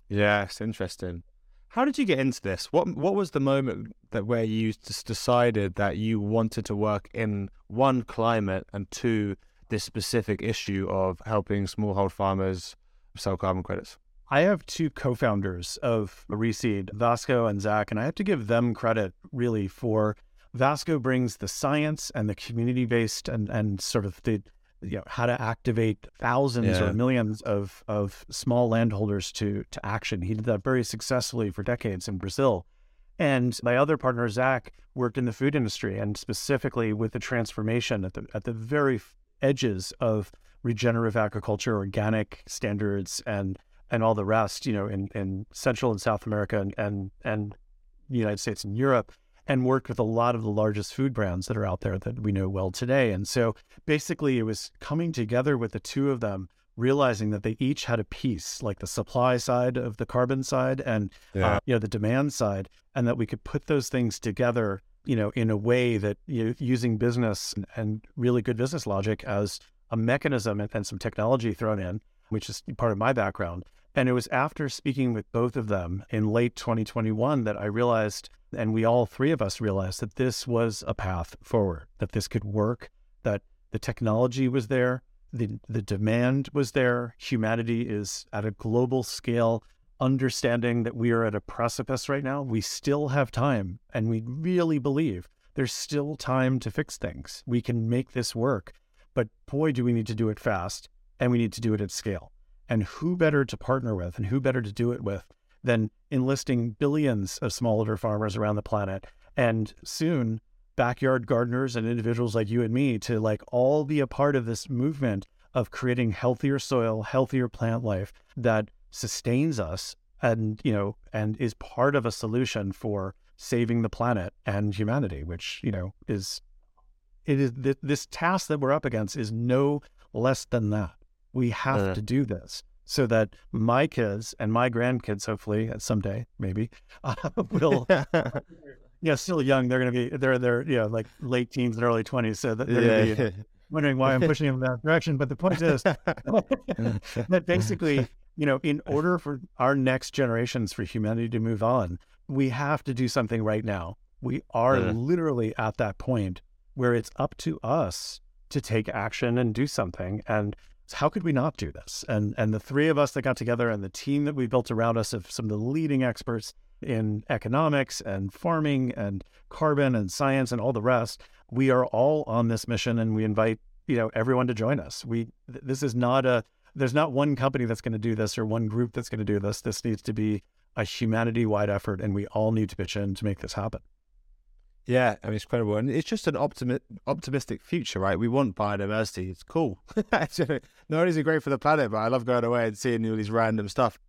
Yes, interesting. How did you get into this? What What was the moment that where you just decided that you wanted to work in one climate and two this specific issue of helping smallhold farmers sell carbon credits? I have two co-founders of ReSeed, Vasco and Zach, and I have to give them credit really for Vasco brings the science and the community-based and and sort of the you know how to activate thousands Yeah. or millions of of small landholders to to action. He did that very successfully for decades in Brazil. And my other partner Zach worked in the food industry and specifically with the transformation at the at the very edges of regenerative agriculture, organic standards, and and all the rest, you know, in, in Central and South America and, and and the United States and Europe, and worked with a lot of the largest food brands that are out there that we know well today. And so basically it was coming together with the two of them, realizing that they each had a piece, like the supply side of the carbon side and uh, you know the demand side, and that we could put those things together, you know, in a way that you know, using business and, really good business logic as a mechanism and, and some technology thrown in, which is part of my background. And it was after speaking with both of them in late 2021 that I realized, and we all three of us realized, that this was a path forward, that this could work, that the technology was there, the, the demand was there. Humanity is at a global scale, understanding that we are at a precipice right now. We still have time, and we really believe there's still time to fix things. We can make this work, but boy, do we need to do it fast, and we need to do it at scale. And who better to partner with and who better to do it with than enlisting billions of smallholder farmers around the planet and soon backyard gardeners and individuals like you and me to like all be a part of this movement of creating healthier soil, healthier plant life that sustains us and, you know, and is part of a solution for saving the planet and humanity, which, you know, is it is th- this task that we're up against is no less than that. We have Uh. to do this so that my kids and my grandkids, hopefully someday, maybe, [LAUGHS] uh, will. [LAUGHS] Yeah, still young. They're going to be they're they're you know like late teens and early twenties. So that they're going to be [LAUGHS] wondering why I'm pushing them in that direction. But the point is that basically, you know, in order for our next generations for humanity to move on, we have to do something right now. We are Yeah. literally at that point where it's up to us to take action and do something. And how could we not do this? And and the three of us that got together and the team that we built around us of some of the leading experts in economics and farming and carbon and science and all the rest, we are all on this mission and we invite, you know, everyone to join us. We th- this is not a there's not one company that's going to do this or one group that's going to do this. This needs to be a humanity wide effort and we all need to pitch in to make this happen. Yeah, I mean it's incredible, and it's just an optimi- optimistic future, right? We want biodiversity; it's cool. [LAUGHS] Not only is it great for the planet, but I love going away and seeing all these random stuff.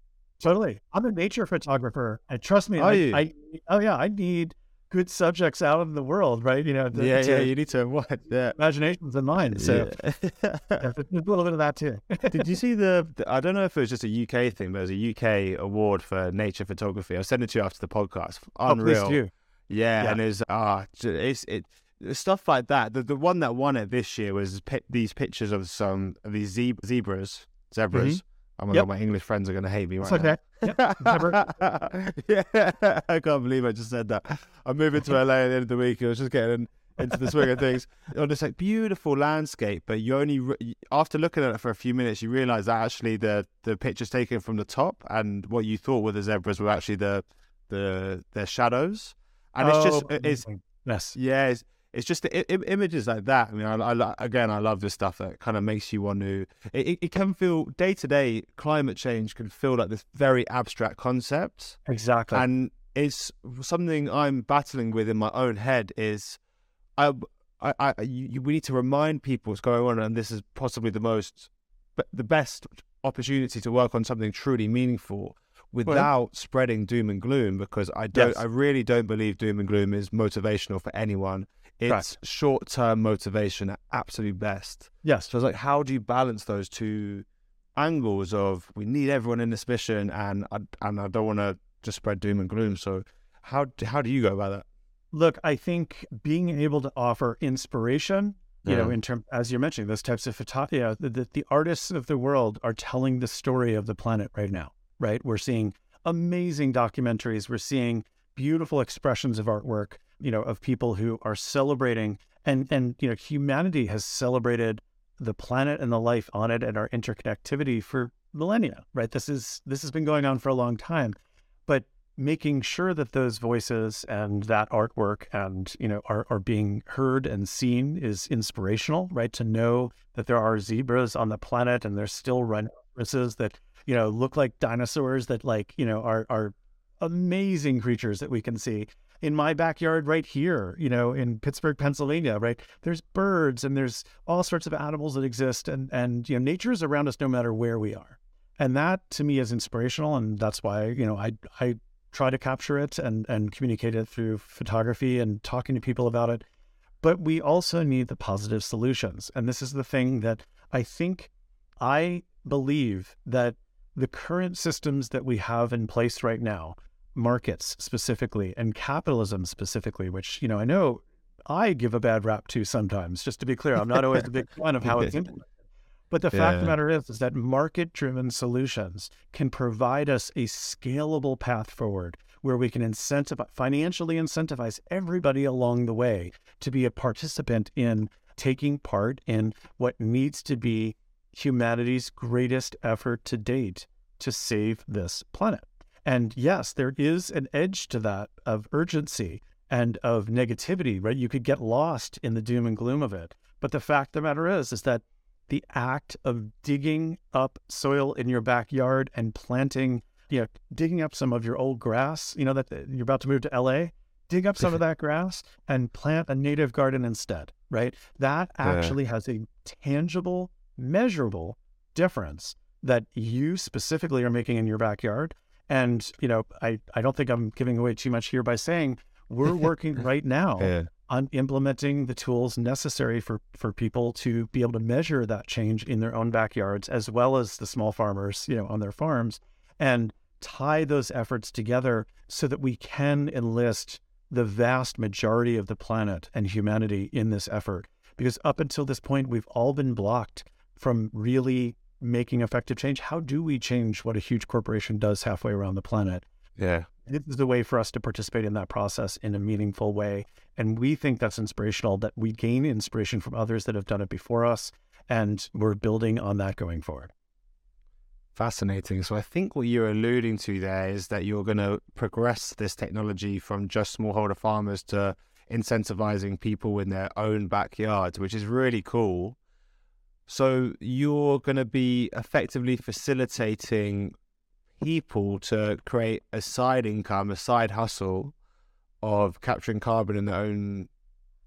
Totally. I'm a nature photographer. And trust me, Are I, you? I oh yeah, I need good subjects out in the world, right? You know, to, yeah, yeah, you need to [LAUGHS] what? Yeah. imaginations in mind. So Yeah. [LAUGHS] yeah, a little bit of that too. [LAUGHS] Did you see the, the- I don't know if it was just a UK thing, but there's a UK award for nature photography. I'll send it to you after the podcast. Oh, Unreal. do. Yeah, Yeah. and it's ah, it's it stuff like that. The the one that won it this year was pi- these pictures of some of these zeb- zebras, zebras. Oh my Yep. god, my English friends are going to hate me right It's okay. now. [LAUGHS] yeah, I can't believe I just said that. I'm moving to LA at the end of the week. I was just getting into the swing of things. [LAUGHS] On this like beautiful landscape, but you only re- after looking at it for a few minutes, you realize that actually the the picture's taken from the top, and what you thought were the zebras were actually the the their shadows. And it's just Oh, it's yes. yeah, it's, it's just the I- images like that. I mean, I, I again, I love this stuff that kind of makes you want to. It, it, can feel day to day. Climate change can feel like this very abstract concept, Exactly. and it's something I'm battling with in my own head. Is I, I, I you, we need to remind people what's going on, and this is possibly the most, the best opportunity to work on something truly meaningful without spreading doom and gloom because I don't Yes. I really don't believe doom and gloom is motivational for anyone. It's short term motivation at absolute best. yes. So it's like how do you balance those two angles of we need everyone in this mission and I, and I don't want to just spread doom and gloom. So how how do you go about that? Look, I think being able to offer inspiration, you know, in term as you're mentioning, those types of photography, you know, the, the artists of the world are telling the story of the planet right now, right? We're seeing amazing documentaries. We're seeing beautiful expressions of artwork, you know, of people who are celebrating and and you know, humanity has celebrated the planet and the life on it and our interconnectivity for millennia, right? This is this has been going on for a long time. But making sure that those voices and that artwork and you know are, are being heard and seen is inspirational right to know that there are zebras on the planet and there's still rhinoceroses that you know look like dinosaurs that like you know are are amazing creatures that we can see in my backyard right here you know in pittsburgh pennsylvania right? There's birds and there's all sorts of animals that exist and and you know nature is around us no matter where we are. And that to me is inspirational and that's why you know i i try to capture it and and communicate it through photography and talking to people about it. But we also need the positive solutions. And this is the thing that i think i believe that the current systems that we have in place right now markets specifically and capitalism specifically which you know i know i give a bad rap to sometimes just to be clear i'm not always a big [LAUGHS] fan of how it's implemented. But the fact of the matter is, is that market driven solutions can provide us a scalable path forward where we can incentivize, financially incentivize everybody along the way to be a participant in taking part in what needs to be humanity's greatest effort to date to save this planet. And yes, there is an edge to that of urgency and of negativity, right? You could get lost in the doom and gloom of it. But the fact of the matter is, is that the act of digging up soil in your backyard and planting, you know, digging up some of your old grass, you know, that you're about to move to LA, dig up some of that grass and plant a native garden instead, right? That [LAUGHS] Yeah. actually has a tangible, measurable difference that you specifically are making in your backyard. And, you know, I, I don't think I'm giving away too much here by saying we're [LAUGHS] working right now on implementing the tools necessary for for people to be able to measure that change in their own backyards as well as the small farmers you know on their farms and tie those efforts together so that we can enlist the vast majority of the planet and humanity in this effort. Because up until this point we've all been blocked from really making effective change how do we change what a huge corporation does halfway around the planet Yeah. this is a way for us to participate in that process in a meaningful way. And we think that's inspirational, that we gain inspiration from others that have done it before us. And we're building on that going forward. Fascinating. So I think what you're alluding to there is that you're going to progress this technology from just smallholder farmers to incentivizing people in their own backyards, which is really cool. So you're going to be effectively facilitating people to create a side income, a side hustle of capturing carbon in their own.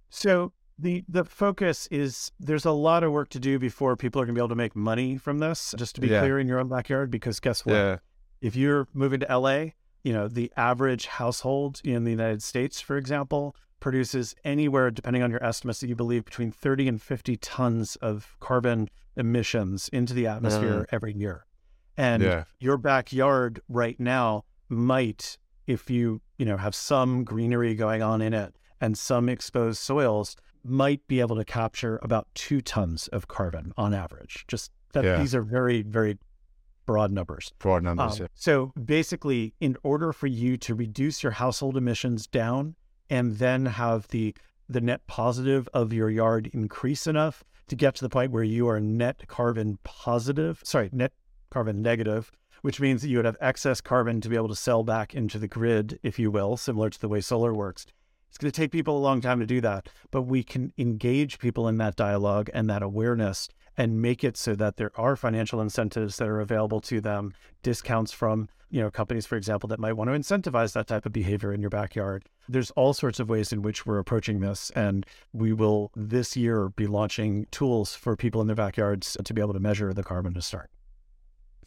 So the the focus is there's a lot of work to do before people are going to be able to make money from this. Just to be Yeah. clear, in your own backyard, because guess what? Yeah. If you're moving to LA, you know the average household in the United States, for example, produces anywhere, depending on your estimates that you believe, between 30 and 50 tons of carbon emissions into the atmosphere every year. And Yeah. your backyard right now might, if you you know have some greenery going on in it and some exposed soils, might be able to capture about two tons of carbon on average. Just that Yeah. these are very very broad numbers. Broad numbers. Um, so basically, in order for you to reduce your household emissions down and then have the the net positive of your yard increase enough to get to the point where you are net carbon positive, sorry, net carbon negative, which means that you would have excess carbon to be able to sell back into the grid, if you will, similar to the way solar works. It's going to take people a long time to do that, but we can engage people in that dialogue and that awareness and make it so that there are financial incentives that are available to them, discounts from you know companies, for example, that might want to incentivize that type of behavior in your backyard. There's all sorts of ways in which we're approaching this, and we will this year be launching tools for people in their backyards to be able to measure the carbon to start.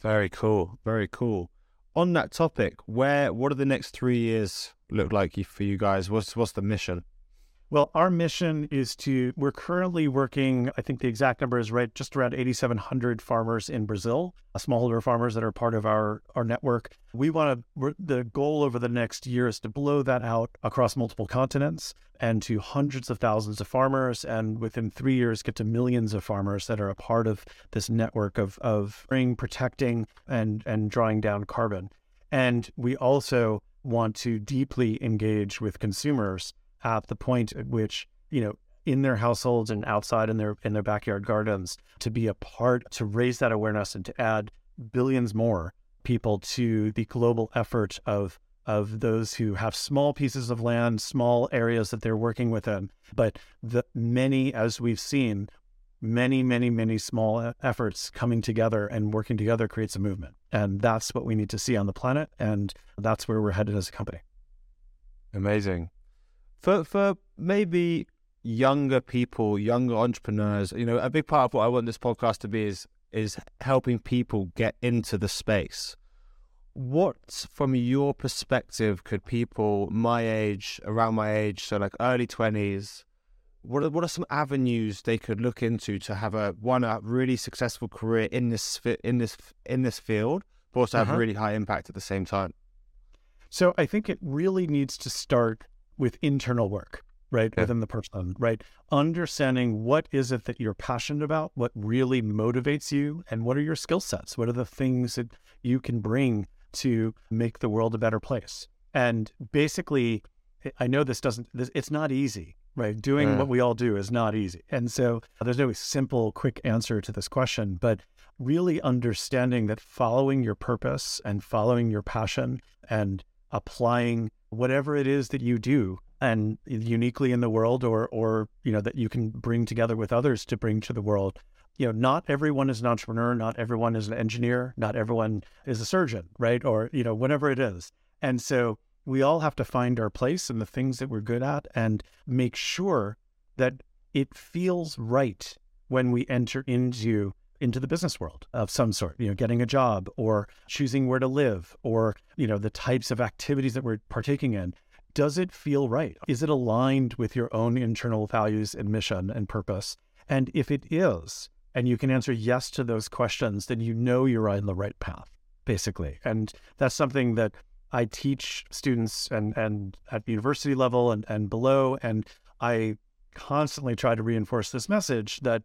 Very cool. Very cool. On that topic, where what are the next three years look like for you guys? What's what's the mission? Well, our mission is to, we're currently working, I think the exact number is right, just around 8,700 farmers in Brazil, uh, smallholder farmers that are part of our, our network. We want to, the goal over the next year is to blow that out across multiple continents and to hundreds of thousands of farmers. And within three years, get to millions of farmers that are a part of this network of, of protecting and, and drawing down carbon. And we also want to deeply engage with consumers at the point at which, you know, in their households and outside in their in their backyard gardens to be a part to raise that awareness and to add billions more people to the global effort of of those who have small pieces of land, small areas that they're working within, but the many, as we've seen, many, many, many small efforts coming together and working together creates a movement. And that's what we need to see on the planet. And that's where we're headed as a company. Amazing for for maybe younger people, younger entrepreneurs, you know, a big part of what I want this podcast to be is is helping people get into the space. What, from your perspective, could people my age, around my age, so like early twenties, what are, what are some avenues they could look into to have a one a really successful career in this in this in this field, but also have uh-huh. really high impact at the same time? So I think it really needs to start with internal work, right? Yeah. Within the person, right? Understanding what is it that you're passionate about, what really motivates you, and what are your skill sets? What are the things that you can bring to make the world a better place? And basically, I know this doesn't, this, it's not easy, right? Doing yeah. what we all do is not easy. And so uh, there's no simple, quick answer to this question, but really understanding that following your purpose and following your passion and applying whatever it is that you do and uniquely in the world or or you know that you can bring together with others to bring to the world you know not everyone is an entrepreneur not everyone is an engineer not everyone is a surgeon right or you know whatever it is and so we all have to find our place and the things that we're good at and make sure that it feels right when we enter into into the business world of some sort, you know, getting a job or choosing where to live or, you know, the types of activities that we're partaking in. Does it feel right? Is it aligned with your own internal values and mission and purpose? And if it is, and you can answer yes to those questions, then you know you're on the right path, basically. And that's something that I teach students and, and at university level and, and below. And I constantly try to reinforce this message that,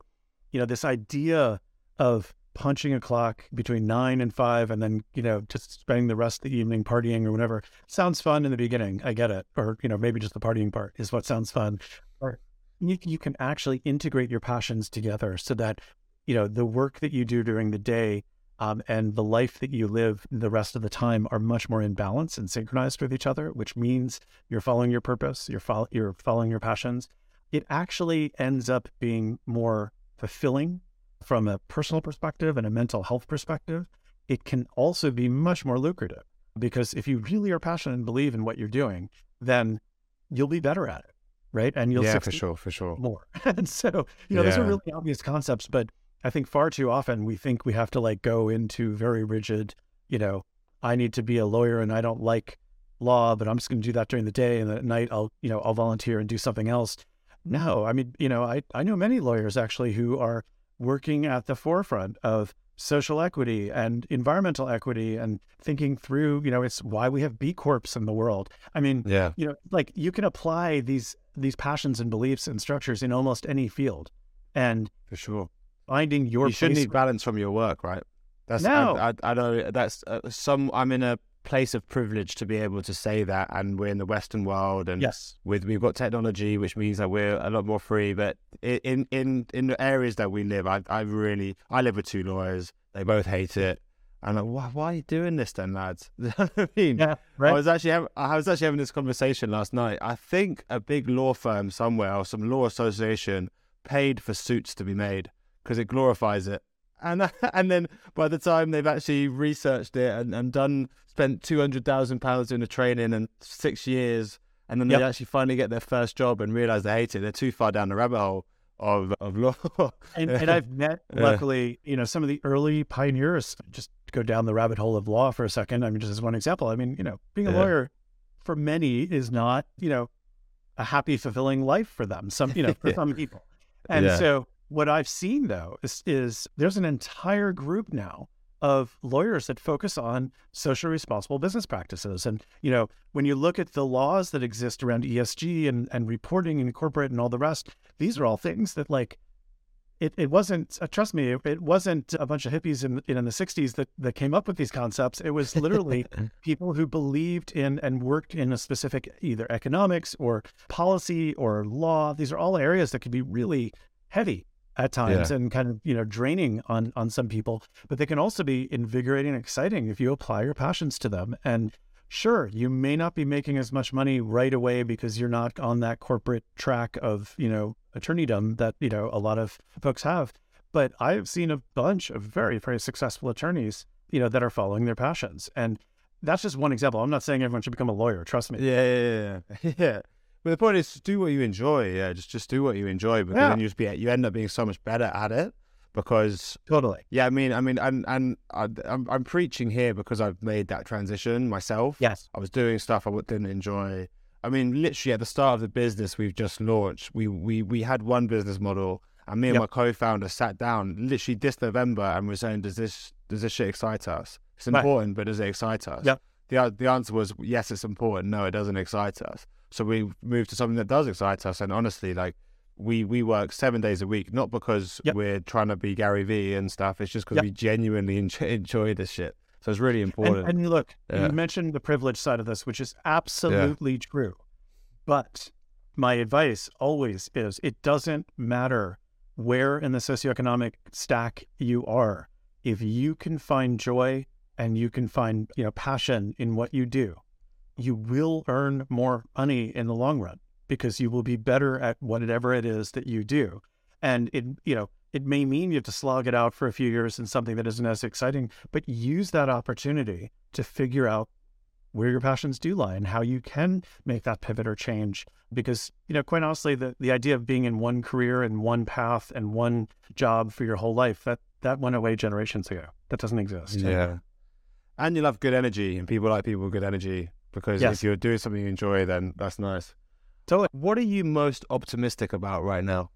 you know, this idea of punching a clock between nine and five and then, you know, just spending the rest of the evening partying or whatever. Sounds fun in the beginning. I get it. Or, you know, maybe just the partying part is what sounds fun. Or you, you can actually integrate your passions together so that, you know, the work that you do during the day um, and the life that you live the rest of the time are much more in balance and synchronized with each other, which means you're following your purpose, you're, fo- you're following your passions. It actually ends up being more fulfilling from a personal perspective and a mental health perspective, it can also be much more lucrative because if you really are passionate and believe in what you're doing, then you'll be better at it, right? And you'll yeah, for sure, for sure, more. [LAUGHS] and so, you know, yeah. those are really obvious concepts, but I think far too often we think we have to like go into very rigid, you know, I need to be a lawyer and I don't like law, but I'm just going to do that during the day and at night I'll, you know, I'll volunteer and do something else. No, I mean, you know, I I know many lawyers actually who are working at the forefront of social equity and environmental equity and thinking through, you know, it's why we have B Corps in the world. I mean, yeah. you know, like you can apply these these passions and beliefs and structures in almost any field. And for sure. Finding your You should need balance from your work, right? That's No. I, I, I know that's uh, some. I'm in a place of privilege to be able to say that, and we're in the Western world, and Yes. with we've got technology, which means that we're a lot more free. But in in in the areas that we live, I I really I live with two lawyers. They both hate it. And like, why, why are you doing this then, lads? [LAUGHS] You know I mean, Yeah. I was actually I was actually having this conversation last night. I think a big law firm somewhere or some law association paid for suits to be made because it glorifies it. And [LAUGHS] and then by the time they've actually researched it and, and done spent two hundred thousand pounds doing the training and six years, and then Yep. they actually finally get their first job and realize they hate it. They're too far down the rabbit hole of of law. and, [LAUGHS] and I've met, luckily, you know, some of the early pioneers. Just go down the rabbit hole of law for a second. I mean, just as one example. I mean, you know, being a Yeah. lawyer for many is not, you know, a happy, fulfilling life for them. Some, you know, for [LAUGHS] some people. And Yeah. so, what I've seen though is, is there's an entire group now of lawyers that focus on socially responsible business practices. And, you know, when you look at the laws that exist around ESG and, and reporting and corporate and all the rest, these are all things that like it, it wasn't uh, trust me, it, it wasn't a bunch of hippies in in the 60s that, that came up with these concepts. It was literally [LAUGHS] people who believed in and worked in a specific either economics or policy or law. These are all areas that could be really heavy at times and kind of you know draining on on some people but they can also be invigorating and exciting if you apply your passions to them. And sure you may not be making as much money right away because you're not on that corporate track of you know attorneydom that you know a lot of folks have but i've seen a bunch of very very successful attorneys you know that are following their passions. And that's just one example. I'm not saying everyone should become a lawyer trust me. Yeah, yeah, yeah. yeah. [LAUGHS] But the point is, do what you enjoy. Yeah, just just do what you enjoy because Yeah. then you just be you end up being so much better at it. Because totally yeah, I mean, I mean, and and I, I'm I'm preaching here because I've made that transition myself. yes I was doing stuff I didn't enjoy. I mean, literally at the start of the business we've just launched, we we we had one business model, and me and Yep. my co-founder sat down literally this November and we're saying, does this does this shit excite us? It's Right. important, but does it excite us? Yep. The the answer was yes, it's important. No, it doesn't excite us. So we moved to something that does excite us. And honestly, like we we work seven days a week, not because Yep. we're trying to be Gary Vee and stuff. It's just because Yep. we genuinely enjoy, enjoy this shit. So it's really important. and look, Yeah. you mentioned the privilege side of this, which is absolutely true. But my advice always is it doesn't matter where in the socioeconomic stack you are. If you can find joy and you can find, you know, passion in what you do, you will earn more money in the long run because you will be better at whatever it is that you do. And it, you know, it may mean you have to slog it out for a few years in something that isn't as exciting, but use that opportunity to figure out where your passions do lie and how you can make that pivot or change. Because, you know, quite honestly, the, the idea of being in one career and one path and one job for your whole life, that that went away generations ago. That doesn't exist. Yeah. And you'll have good energy, and people like people with good energy because Yes. if you're doing something you enjoy, then that's nice. Totally. What are you most optimistic about right now?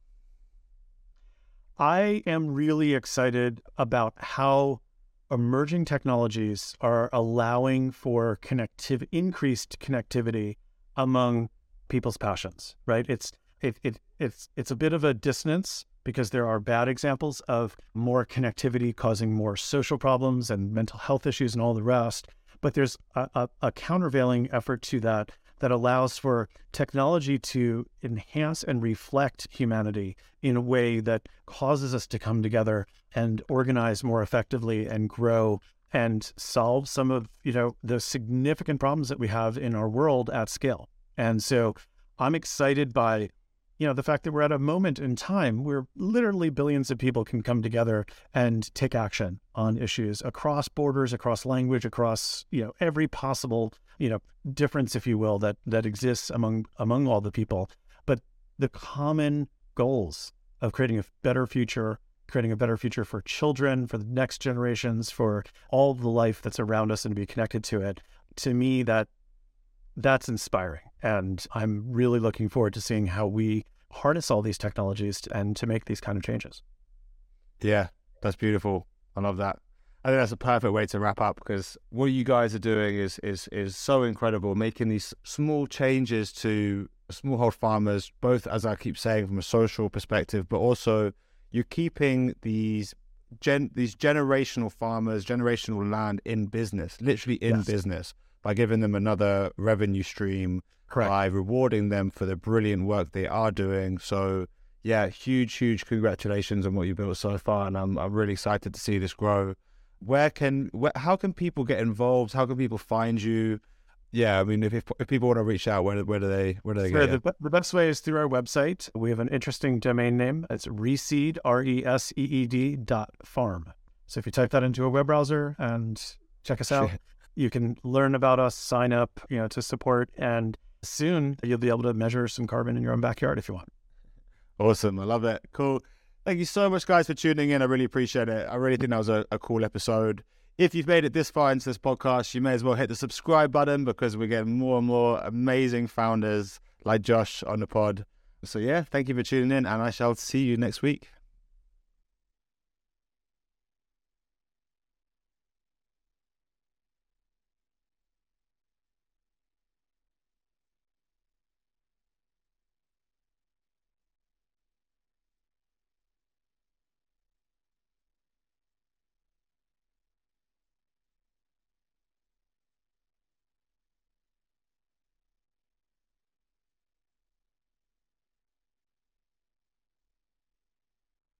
I am really excited about how emerging technologies are allowing for connective increased connectivity among people's passions, right? It's it, it it's it's a bit of a dissonance because there are bad examples of more connectivity causing more social problems and mental health issues and all the rest. But there's a, a, a countervailing effort to that that allows for technology to enhance and reflect humanity in a way that causes us to come together and organize more effectively and grow and solve some of you know the significant problems that we have in our world at scale. And so I'm excited by you know the fact that we're at a moment in time where literally billions of people can come together and take action on issues across borders across language across you know every possible you know difference if you will that that exists among among all the people. But the common goals of creating a better future creating a better future for children for the next generations for all the life that's around us and to be connected to it to me that that's inspiring and i'm really looking forward to seeing how we harness all these technologies and to make these kind of changes Yeah, that's beautiful. I love that. I think that's a perfect way to wrap up because what you guys are doing is is is so incredible, making these small changes to smallhold farmers, both as I keep saying from a social perspective, but also you're keeping these gen these generational farmers, generational land in business, literally in Yes. business, by giving them another revenue stream, Correct. by rewarding them for the brilliant work they are doing. So yeah, huge, huge congratulations on what you've built so far, and I'm I'm really excited to see this grow. Where can where, how can people get involved? How can people find you? Yeah, I mean, if if, if people want to reach out, where, where do they where do they go? the, the best way is through our website. We have an interesting domain name. It's reseed, R E S E E D dot farm. So if you type that into a web browser and check us out, Shit. you can learn about us, sign up, you know, to support, and soon you'll be able to measure some carbon in your own backyard if you want. Awesome. I love it. Cool. Thank you so much, guys, for tuning in. I really appreciate it. I really think that was a, a cool episode. If you've made it this far into this podcast, you may as well hit the subscribe button because we're getting more and more amazing founders like Josh on the pod. So, yeah, thank you for tuning in, and I shall see you next week.